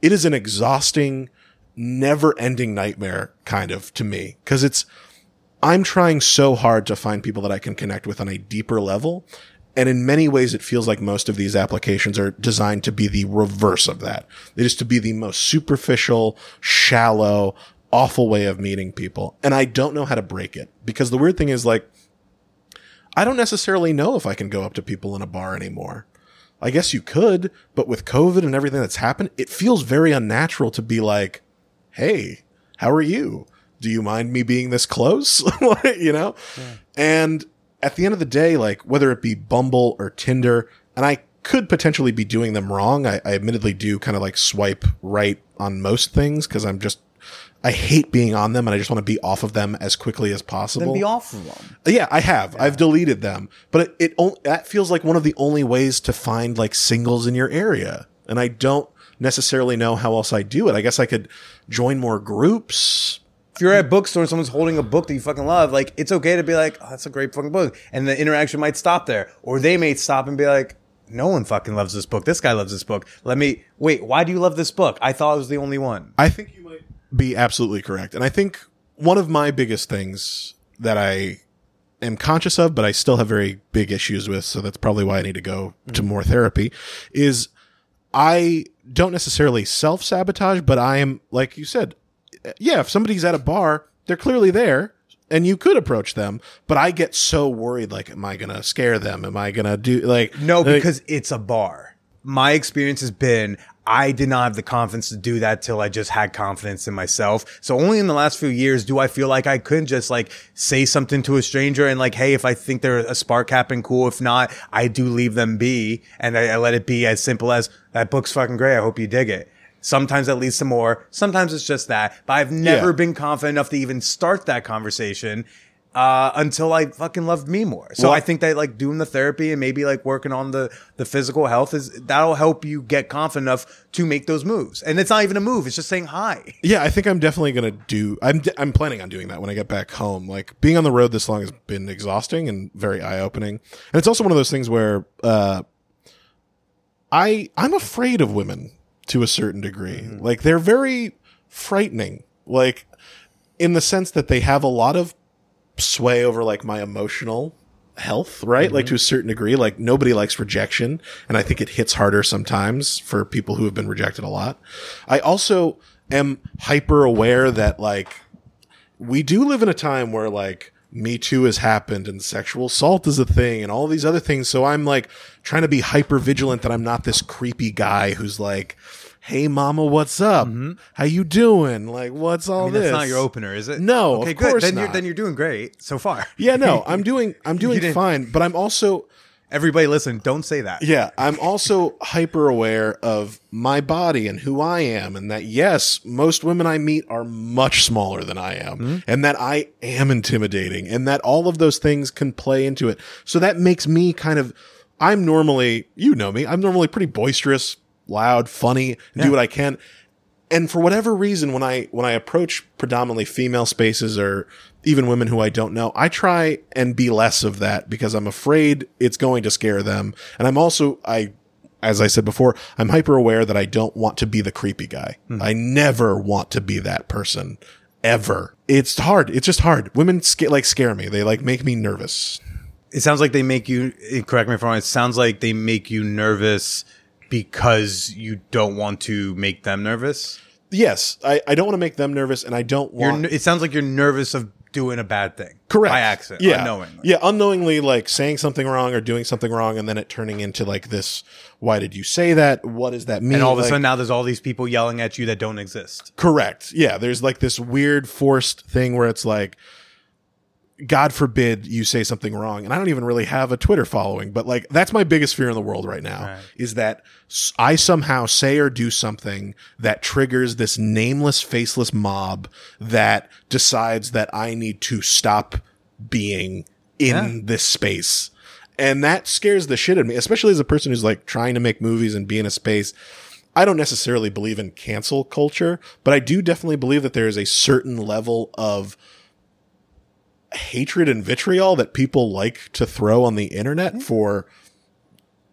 it is an exhausting, never ending nightmare kind of to me. Cause it's, I'm trying so hard to find people that I can connect with on a deeper level. And in many ways, it feels like most of these applications are designed to be the reverse of that. It is to be the most superficial, shallow, awful way of meeting people. And I don't know how to break it because the weird thing is like, I don't necessarily know if I can go up to people in a bar anymore. I guess you could, but with COVID and everything that's happened, it feels very unnatural to be like, Hey, how are you? Do you mind me being this close? you know? And at the end of the day, like whether it be Bumble or Tinder, and I could potentially be doing them wrong. I, I admittedly do kind of like swipe right on most things because I'm just, I hate being on them and I just want to be off of them as quickly as possible. Then be off of them. Yeah, I have. I've deleted them, but it, it on- that feels like one of the only ways to find like singles in your area, and I don't necessarily know how else I do it. I guess I could join more groups. If you're at a bookstore and someone's holding a book that you fucking love, like it's okay to be like, oh, that's a great fucking book. And the interaction might stop there. Or they may stop and be like, no one fucking loves this book. This guy loves this book. Let me wait, why do you love this book? I thought I was the only one. I think you might be absolutely correct, and I think one of my biggest things that I am conscious of, but I still have very big issues with, so that's probably why I need to go to mm-hmm. more therapy, is I don't necessarily self sabotage, but I am, like you said, yeah, if somebody's at a bar, they're clearly there and you could approach them, but I get so worried like, am I going to scare them? Am I going to do like, No, like- because it's a bar. My experience has been I did not have the confidence to do that till I just had confidence in myself. So only in the last few years do I feel like I could just like say something to a stranger and like, hey, if I think they're a spark happened, cool. If not, I do leave them be and I, I let it be as simple as that book's fucking great. I hope you dig it. Sometimes that leads to more. Sometimes it's just that. But I've never Yeah. been confident enough to even start that conversation uh, until I fucking loved me more. So Well- I think that like doing the therapy and maybe like working on the the physical health is that'll help you get confident enough to make those moves. And it's not even a move; it's just saying hi. Yeah, I think I'm definitely gonna do. I'm I'm planning on doing that when I get back home. Like being on the road this long has been exhausting and very eye opening, and it's also one of those things where uh, I I'm afraid of women to a certain degree. Like they're very frightening. Like in the sense that they have a lot of sway over like my emotional health, right? Like mm-hmm. to a certain degree, like nobody likes rejection. And I think it hits harder sometimes for people who have been rejected a lot. I also am hyper aware that like we do live in a time where like me too has happened and sexual assault is a thing and all these other things. So I'm like trying to be hyper vigilant that I'm not this creepy guy who's like, Hey mama, what's up? Mm-hmm. How you doing? Like, what's all I mean, this? that's not your opener, is it? No, Okay, of good. course Then you're then you're doing great so far. Yeah, no, I'm doing I'm doing fine, but I'm also Everybody, listen. Don't say that. yeah, I'm also hyper aware of my body and who I am, and that yes, most women I meet are much smaller than I am, mm-hmm. and that I am intimidating, and that all of those things can play into it. So that makes me kind of, I'm normally, you know me, I'm normally pretty boisterous, loud, funny, and do what I can. And for whatever reason, when I when I approach predominantly female spaces or even women who I don't know, I try and be less of that because I'm afraid it's going to scare them. And I'm also I as I said before, I'm hyper aware that I don't want to be the creepy guy. Hmm. I never want to be that person ever. It's hard. It's just hard. Women sca- like scare me. They like make me nervous. It sounds like they make you. Eh, correct me if I'm wrong. It sounds like they make you nervous because you don't want to make them nervous. Yes, I, I don't want to make them nervous, and I don't want. You're, it sounds like you're nervous of doing a bad thing. Correct. By accident. Yeah. Unknowingly. Yeah. Unknowingly, like saying something wrong or doing something wrong, and then it turning into like this. Why did you say that? What does that mean? And all of a Like- sudden now there's all these people yelling at you that don't exist. Correct. Yeah. There's like this weird forced thing where it's like, God forbid you say something wrong. And I don't even really have a Twitter following, but like that's my biggest fear in the world right now is that I somehow say or do something that triggers this nameless, faceless mob that decides that I need to stop being in this space. And that scares the shit out of me, especially as a person who's like trying to make movies and be in a space. I don't necessarily believe in cancel culture, but I do definitely believe that there is a certain level of hatred and vitriol that people like to throw on the internet for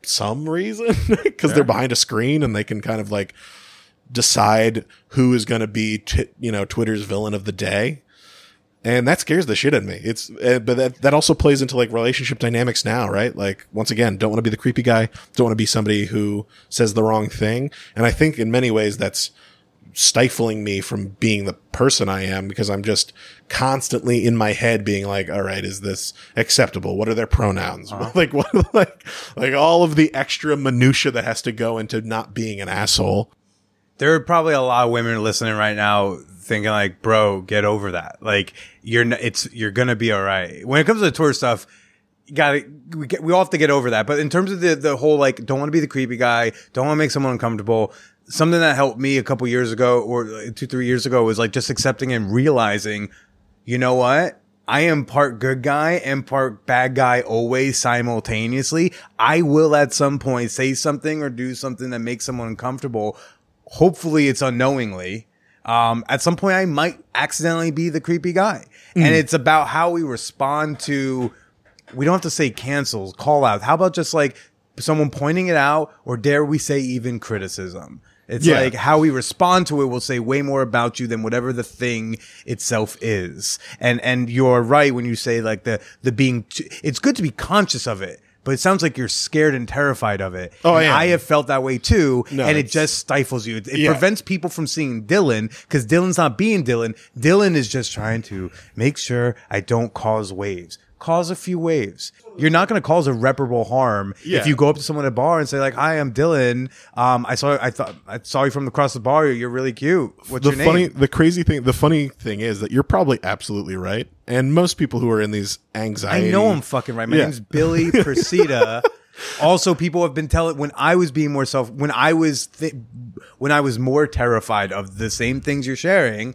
some reason because they're behind a screen and they can kind of like decide who is going to be t- you know Twitter's villain of the day. And that scares the shit out of me. It's, uh, but that, that also plays into like relationship dynamics now, right? Like, once again, don't want to be the creepy guy. Don't want to be somebody who says the wrong thing. And I think in many ways that's stifling me from being the person I am because I'm just constantly in my head being like, all right, is this acceptable? What are their pronouns? Uh-huh. like what, like, like all of the extra minutia that has to go into not being an asshole. there are probably a lot of women listening right now thinking like, bro, get over that. Like you're, it's, you're going to be all right. When it comes to the tour stuff, you gotta, we, get, we all have to get over that. But in terms of the, the whole, like, don't want to be the creepy guy, don't want to make someone uncomfortable. Something that helped me a couple years ago or two, three years ago was like just accepting and realizing, you know what? I am part good guy and part bad guy always simultaneously. I will at some point say something or do something that makes someone uncomfortable. Hopefully it's unknowingly. Um, at some point I might accidentally be the creepy guy. And it's about how we respond to, we don't have to say cancels, call out. How about just like someone pointing it out or dare we say even criticism? It's Yeah. like how we respond to it will say way more about you than whatever the thing itself is. And and you're right when you say like the the being. It's good to be conscious of it, but it sounds like you're scared and terrified of it. Oh, yeah, I have felt that way too, No, and it just stifles you. It, it Yeah. prevents people from seeing Dillon because Dillon's not being Dillon. Dillon is just trying to make sure I don't cause waves. Cause a few waves. You're not going to cause irreparable harm Yeah. if you go up to someone at a bar and say like, "Hi, I'm Dillon. Um, I saw I thought I saw you from across the bar. You're really cute. What's the your funny, name?" the crazy thing, the funny thing is that you're probably absolutely right. And most people who are in these anxiety, I know I'm fucking right. My Yeah. name's Billy Procida. also, people have been telling when I was being more self, when I was th- when I was more terrified of the same things you're sharing.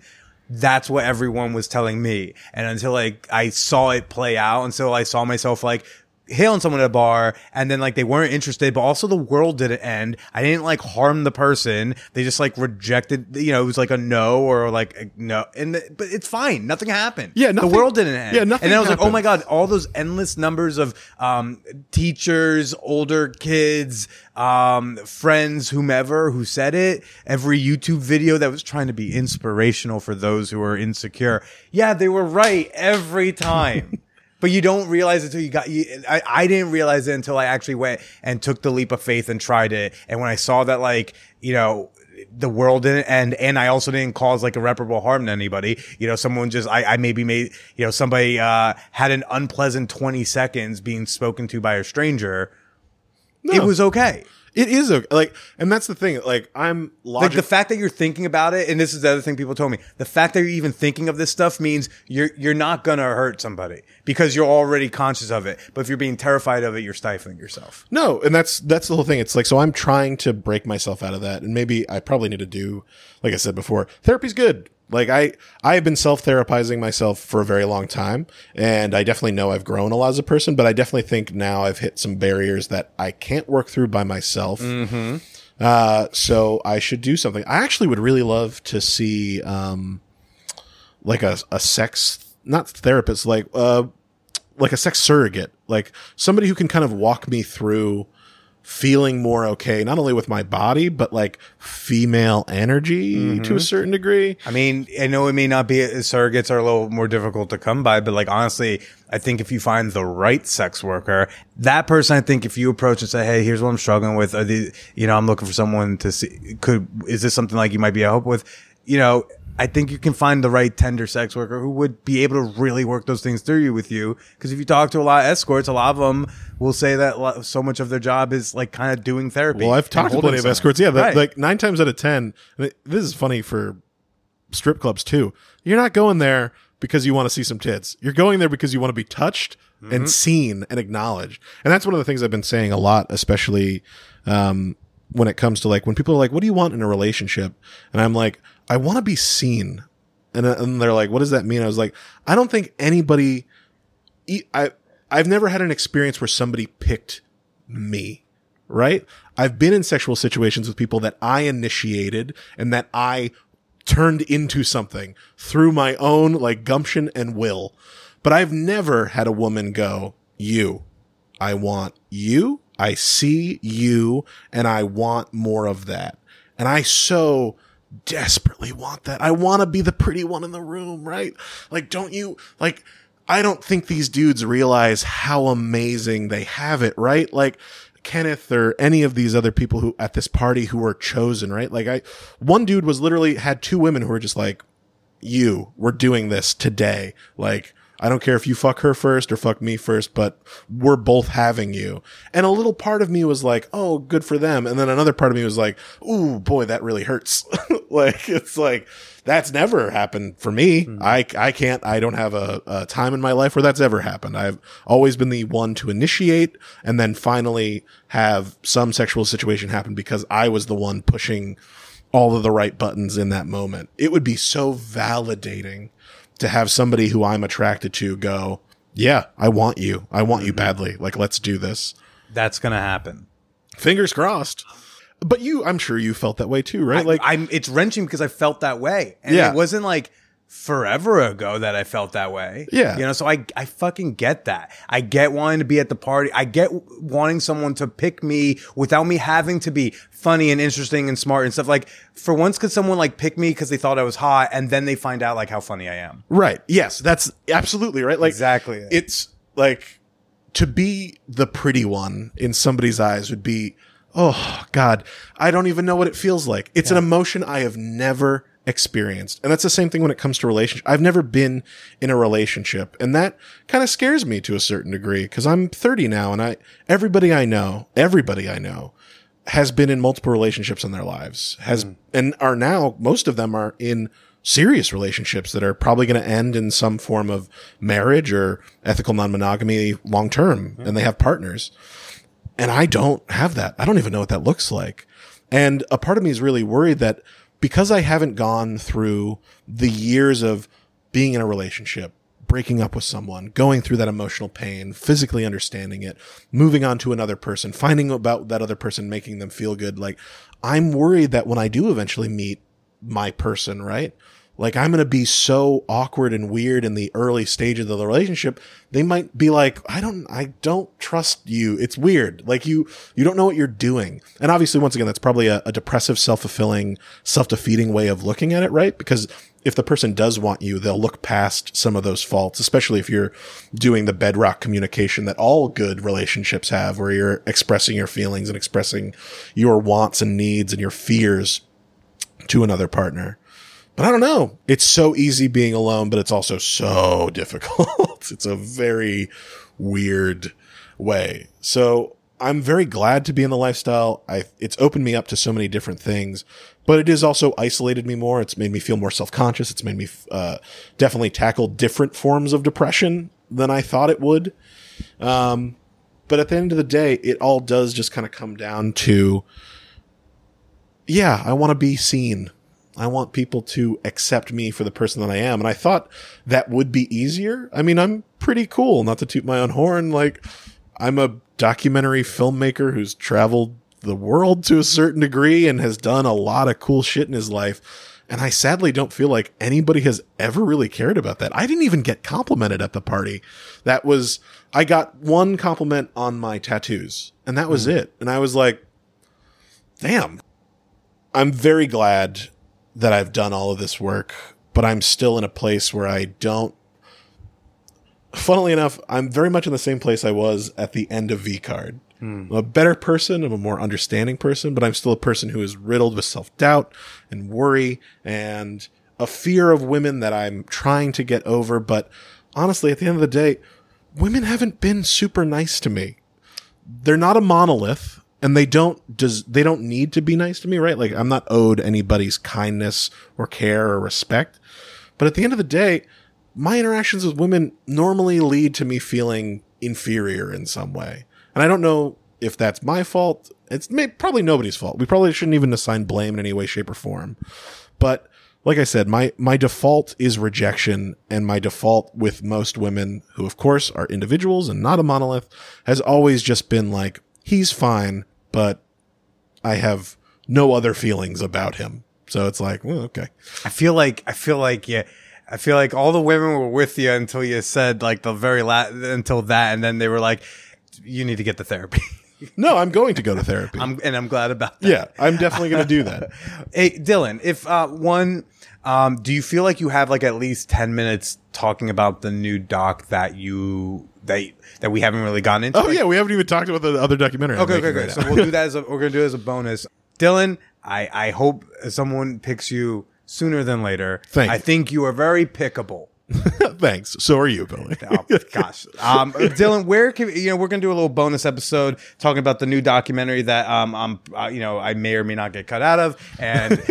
That's what everyone was telling me, and until like I saw it play out, until I saw myself like hailing someone at a bar, and then like they weren't interested, but also the world didn't end. I didn't like harm the person; they just like rejected. You know, it was like a no or like a no, and the, but it's fine. Nothing happened. Yeah, the world didn't end. yeah, nothing And then I was like, oh my god god, all those endless numbers of um, teachers, older kids, um, friends, whomever who said it, every YouTube video that was trying to be inspirational for those who are insecure. Yeah, they were right every time. But you don't realize it until you got. You, I, I didn't realize it until I actually went and took the leap of faith and tried it. And when I saw that, like you know, the world didn't end, and I also didn't cause like irreparable harm to anybody. You know, someone just I, I maybe made you know somebody uh, had an unpleasant twenty seconds being spoken to by a stranger. It was okay. It is a, like, and that's the thing. Like, I'm Like the fact that you're thinking about it, and this is the other thing people told me. The fact that you're even thinking of this stuff means you're you're not gonna hurt somebody because you're already conscious of it. But if you're being terrified of it, you're stifling yourself. No, and that's that's the whole thing. It's like so I'm trying to break myself out of that, and maybe I probably need to do, like I said before, therapy's good. Like I I have been self therapizing myself for a very long time, and I definitely know I've grown a lot as a person. But I definitely think now I've hit some barriers that I can't work through by myself. Uh, so I should do something. I actually would really love to see, um, like a a sex not therapist, like uh, like a sex surrogate, like somebody who can kind of walk me through feeling more okay, not only with my body, but like female energy mm-hmm. to a certain degree. I mean, I know it may not be surrogates are a little more difficult to come by, but like honestly, I think if you find the right sex worker, that person, I think if you approach and say, "Hey, here's what I'm struggling with," are these, you know, I'm looking for someone to see. Could is this something like you might be a help with? You know, I think you can find the right tender sex worker who would be able to really work those things through you with you. Because if you talk to a lot of escorts, a lot of them will say that so much of their job is like kind of doing therapy. Well, I've talked to plenty of escorts. Yeah, Right. like nine times out of ten, this is funny for strip clubs too. You're not going there because you want to see some tits. You're going there because you want to be touched Mm-hmm. and seen and acknowledged. And that's one of the things I've been saying a lot, especially um, when it comes to like when people are like, "What do you want in a relationship?" And I'm like, "I want to be seen." And, uh, and they're like, "What does that mean?" I was like, "I don't think anybody." I I've never had an experience where somebody picked me, right? I've been in sexual situations with people that I initiated and that I turned into something through my own like gumption and will. But I've never had a woman go, "You, I want you. I see you and I want more of that." And I so desperately want that. I want to be the pretty one in the room, right? Like, don't you, like, I don't think these dudes realize how amazing they have it, right? Like, Kenneth or any of these other people who at this party who were chosen, right? Like, I, one dude was literally had two women who were just like, you, we're doing this today. Like, I don't care if you fuck her first or fuck me first, but we're both having you. And a little part of me was like, oh, good for them. And then another part of me was like, ooh, boy, that really hurts. like, it's like, that's never happened for me. Hmm. I, I can't, I don't have a, a time in my life where that's ever happened. I've always been the one to initiate and then finally have some sexual situation happen because I was the one pushing all of the right buttons in that moment. It would be so validating to have somebody who I'm attracted to go, yeah, I want you. I want you mm-hmm. badly. Like, let's do this. That's gonna happen. Fingers crossed. But you, I'm sure you felt that way too, right? like I'm it's wrenching because I felt that way. And Yeah. it wasn't like forever ago that I felt that way. Yeah. You know, so I I fucking get that. I get wanting to be at the party. I get wanting someone to pick me without me having to be funny and interesting and smart and stuff. Like for once could someone like pick me because they thought I was hot and then they find out like how funny I am. Right. Yes, that's absolutely right. Like Exactly it. It's like to be the pretty one in somebody's eyes would be, oh God, I don't even know what it feels like. It's an emotion I have never experienced. And that's the same thing when it comes to relationship. I've never been in a relationship and that kind of scares me to a certain degree because I'm 30 now and I, everybody I know, everybody I know has been in multiple relationships in their lives has, hmm. and are now, most of them are in serious relationships that are probably going to end in some form of marriage or ethical non-monogamy long term hmm. and they have partners. And I don't have that. I don't even know what that looks like. And a part of me is really worried that because I haven't gone through the years of being in a relationship, breaking up with someone, going through that emotional pain, physically understanding it, moving on to another person, finding about that other person, making them feel good. Like I'm worried that when I do eventually meet my person, right? Like I'm going to be so awkward and weird in the early stages of the relationship. They might be like, I don't, I don't trust you. It's weird. Like you, you don't know what you're doing. And obviously, once again, that's probably a, a depressive, self-fulfilling, self-defeating way of looking at it, right? Because if the person does want you, they'll look past some of those faults, especially if you're doing the bedrock communication that all good relationships have, where you're expressing your feelings and expressing your wants and needs and your fears to another partner. But I don't know. It's so easy being alone, but it's also so difficult. it's a very weird way. So I'm very glad to be in the lifestyle. I, it's opened me up to so many different things, but it has also isolated me more. It's made me feel more self-conscious. It's made me, uh, definitely tackle different forms of depression than I thought it would. Um, but at the end of the day, it all does just kind of come down to, yeah, I want to be seen. I want people to accept me for the person that I am. And I thought that would be easier. I mean, I'm pretty cool, not to toot my own horn. Like, I'm a documentary filmmaker who's traveled the world to a certain degree and has done a lot of cool shit in his life. And I sadly don't feel like anybody has ever really cared about that. I didn't even get complimented at the party. That was, I got one compliment on my tattoos and that was hmm. it. And I was like, damn, I'm very glad that I've done all of this work, but I'm still in a place where I don't. Funnily enough, I'm very much in the same place I was at the end of V-Card. Hmm. I'm a better person, I'm a more understanding person, but I'm still a person who is riddled with self doubt and worry and a fear of women that I'm trying to get over. But honestly, at the end of the day, women haven't been super nice to me they're not a monolith and they don't does they don't need to be nice to me right? Like i'm not owed anybody's kindness or care or respect. But at the end of the day my interactions with women normally lead to me feeling inferior in some way. And i don't know if that's my fault. It's may, probably nobody's fault. We probably shouldn't even assign blame in any way shape or form. But like I said, my my default is rejection, and my default with most women, who of course are individuals and not a monolith, has always just been like, he's fine, but I have no other feelings about him. So it's like, well, okay. I feel like I feel like yeah. I feel like all the women were with you until you said like the very last until that, and then they were like, "You need to get the therapy." No, I'm going to go to therapy. I'm, and I'm glad about that. yeah, I'm definitely going to do that. Hey, Dillon, if uh, one, um, do you feel like you have like at least ten minutes talking about the new doc that you that that we haven't really gotten into? Oh yeah, we haven't even talked about the other documentary. Okay, okay, okay. right So we'll do that as a, we're gonna do it as a bonus. Dillon, I I hope someone picks you sooner than later. Thank I you. think you are very pickable. Thanks. So are you, Billy. Oh gosh, um, Dillon, where can you know we're gonna do a little bonus episode talking about the new documentary that um I'm uh, you know I may or may not get cut out of, and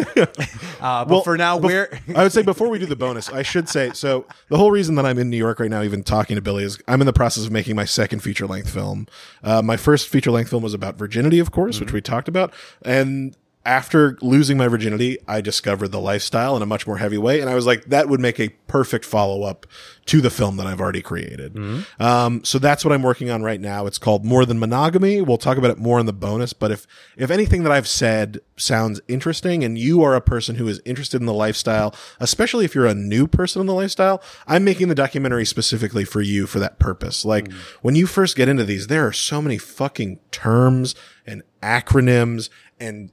uh, but for now, bef- where I would say before we do the bonus, I should say so. The whole reason that I'm in New York right now, even talking to Billy, is I'm in the process of making my second feature length film. Uh, my first feature length film was about virginity, of course, which we talked about, and after losing my virginity, I discovered the lifestyle in a much more heavy way, and I was like, that would make a perfect follow up to the film that I've already created. Um, so that's what I'm working on right now. It's called More Than Monogamy. We'll talk about it more in the bonus, but if if anything that I've said sounds interesting, and you are a person who is interested in the lifestyle, especially if you're a new person in the lifestyle, I'm making the documentary specifically for you for that purpose. Like when you first get into these, there are so many fucking terms and acronyms and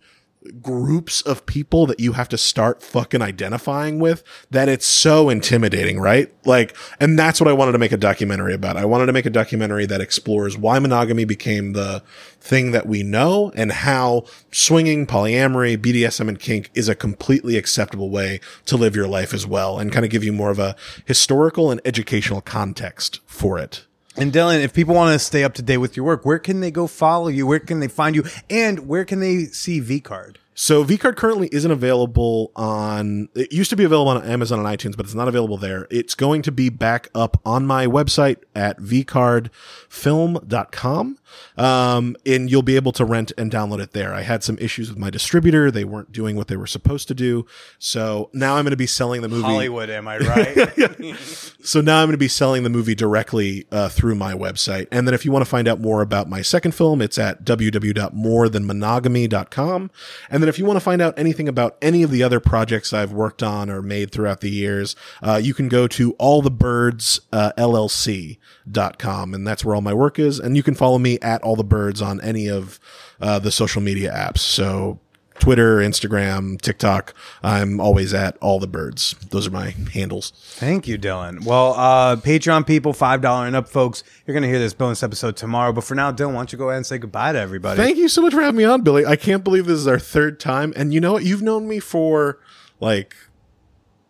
groups of people that you have to start fucking identifying with that it's so intimidating, right? Like, and that's what I wanted to make a documentary about. I wanted to make a documentary that explores why monogamy became the thing that we know and how swinging, polyamory, BDSM and kink is a completely acceptable way to live your life as well and kind of give you more of a historical and educational context for it. And Dillon, if people want to stay up to date with your work, where can they go follow you? Where can they find you? And where can they see V-Card? So V-Card currently isn't available on. It used to be available on Amazon and iTunes, but it's not available there. It's going to be back up on my website at vcardfilm.com. Um, and you'll be able to rent and download it there. I had some issues with my distributor; they weren't doing what they were supposed to do. So now I'm going to be selling the movie. Hollywood, am I right? So now I'm going to be selling the movie directly uh, through my website. And then if you want to find out more about my second film, it's at www.morethanmonogamy.com. And then if you want to find out anything about any of the other projects I've worked on or made throughout the years, uh, you can go to allthebirds, uh, LLC.com. And that's where all my work is. And you can follow me at all the birds on any of uh, the social media apps. So Twitter, Instagram, TikTok. I'm always at all the birds. Those are my handles. Thank you, Dillon. Well, uh, Patreon people, five dollar and up, folks. You're gonna hear this bonus episode tomorrow. But for now, Dillon, why don't you go ahead and say goodbye to everybody? Thank you so much for having me on, Billy. I can't believe this is our third time. And you know what? You've known me for like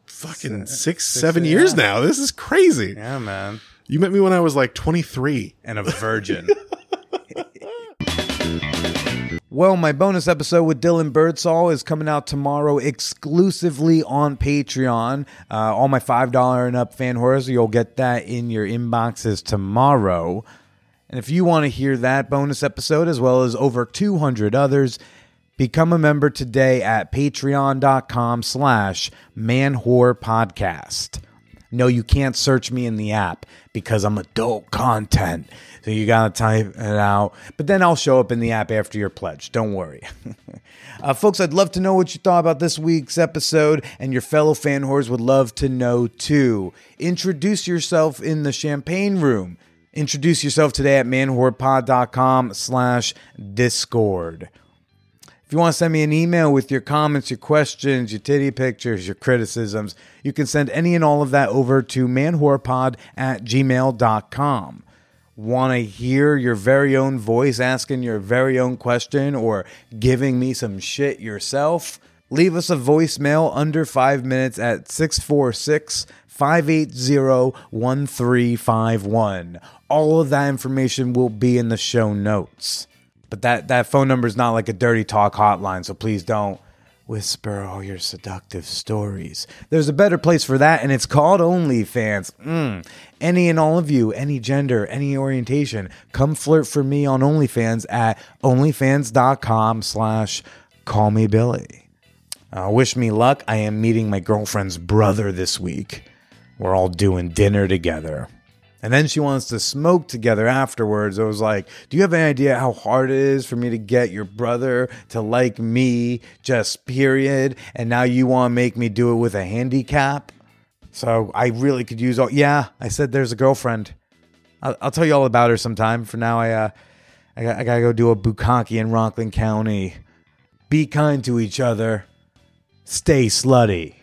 fucking six, seven years now. This is crazy. yeah, man. You met me when I was like 23. and a virgin. well, my bonus episode with Dillon Birdsall is coming out tomorrow exclusively on Patreon. Uh, all my $5 and up fan whores, you'll get that in your inboxes tomorrow. And if you want to hear that bonus episode as well as over 200 others, become a member today at patreon.com slash manwhorepodcast. No, you can't search me in the app because I'm adult content. So you got to type it out. But then I'll show up in the app after your pledge. Don't worry. uh, folks, I'd love to know what you thought about this week's episode, and your fellow fan whores would love to know too. Introduce yourself in the champagne room. Introduce yourself today at manwhorepod.com slash discord. If you want to send me an email with your comments, your questions, your titty pictures, your criticisms, you can send any and all of that over to manwhorepod at gmail.com. Want to hear your very own voice asking your very own question or giving me some shit yourself? Leave us a voicemail under five minutes at 646 580 1351. All of that information will be in the show notes. But that, that phone number is not like a dirty talk hotline, so please don't whisper all your seductive stories. There's a better place for that, and it's called OnlyFans. Mm. Any and all of you, any gender, any orientation, come flirt for me on OnlyFans at onlyfans.com slash call me Billy. Uh, wish me luck. I am meeting my girlfriend's brother this week. We're all doing dinner together. And then she wants to smoke together afterwards. I was like, Do you have any idea how hard it is for me to get your brother to like me, just period? And now you want to make me do it with a handicap? So I really could use all. Yeah, I said there's a girlfriend. I'll, I'll tell you all about her sometime. For now, I, uh, I, I gotta go do a bukkake in Rockland County. Be kind to each other. Stay slutty.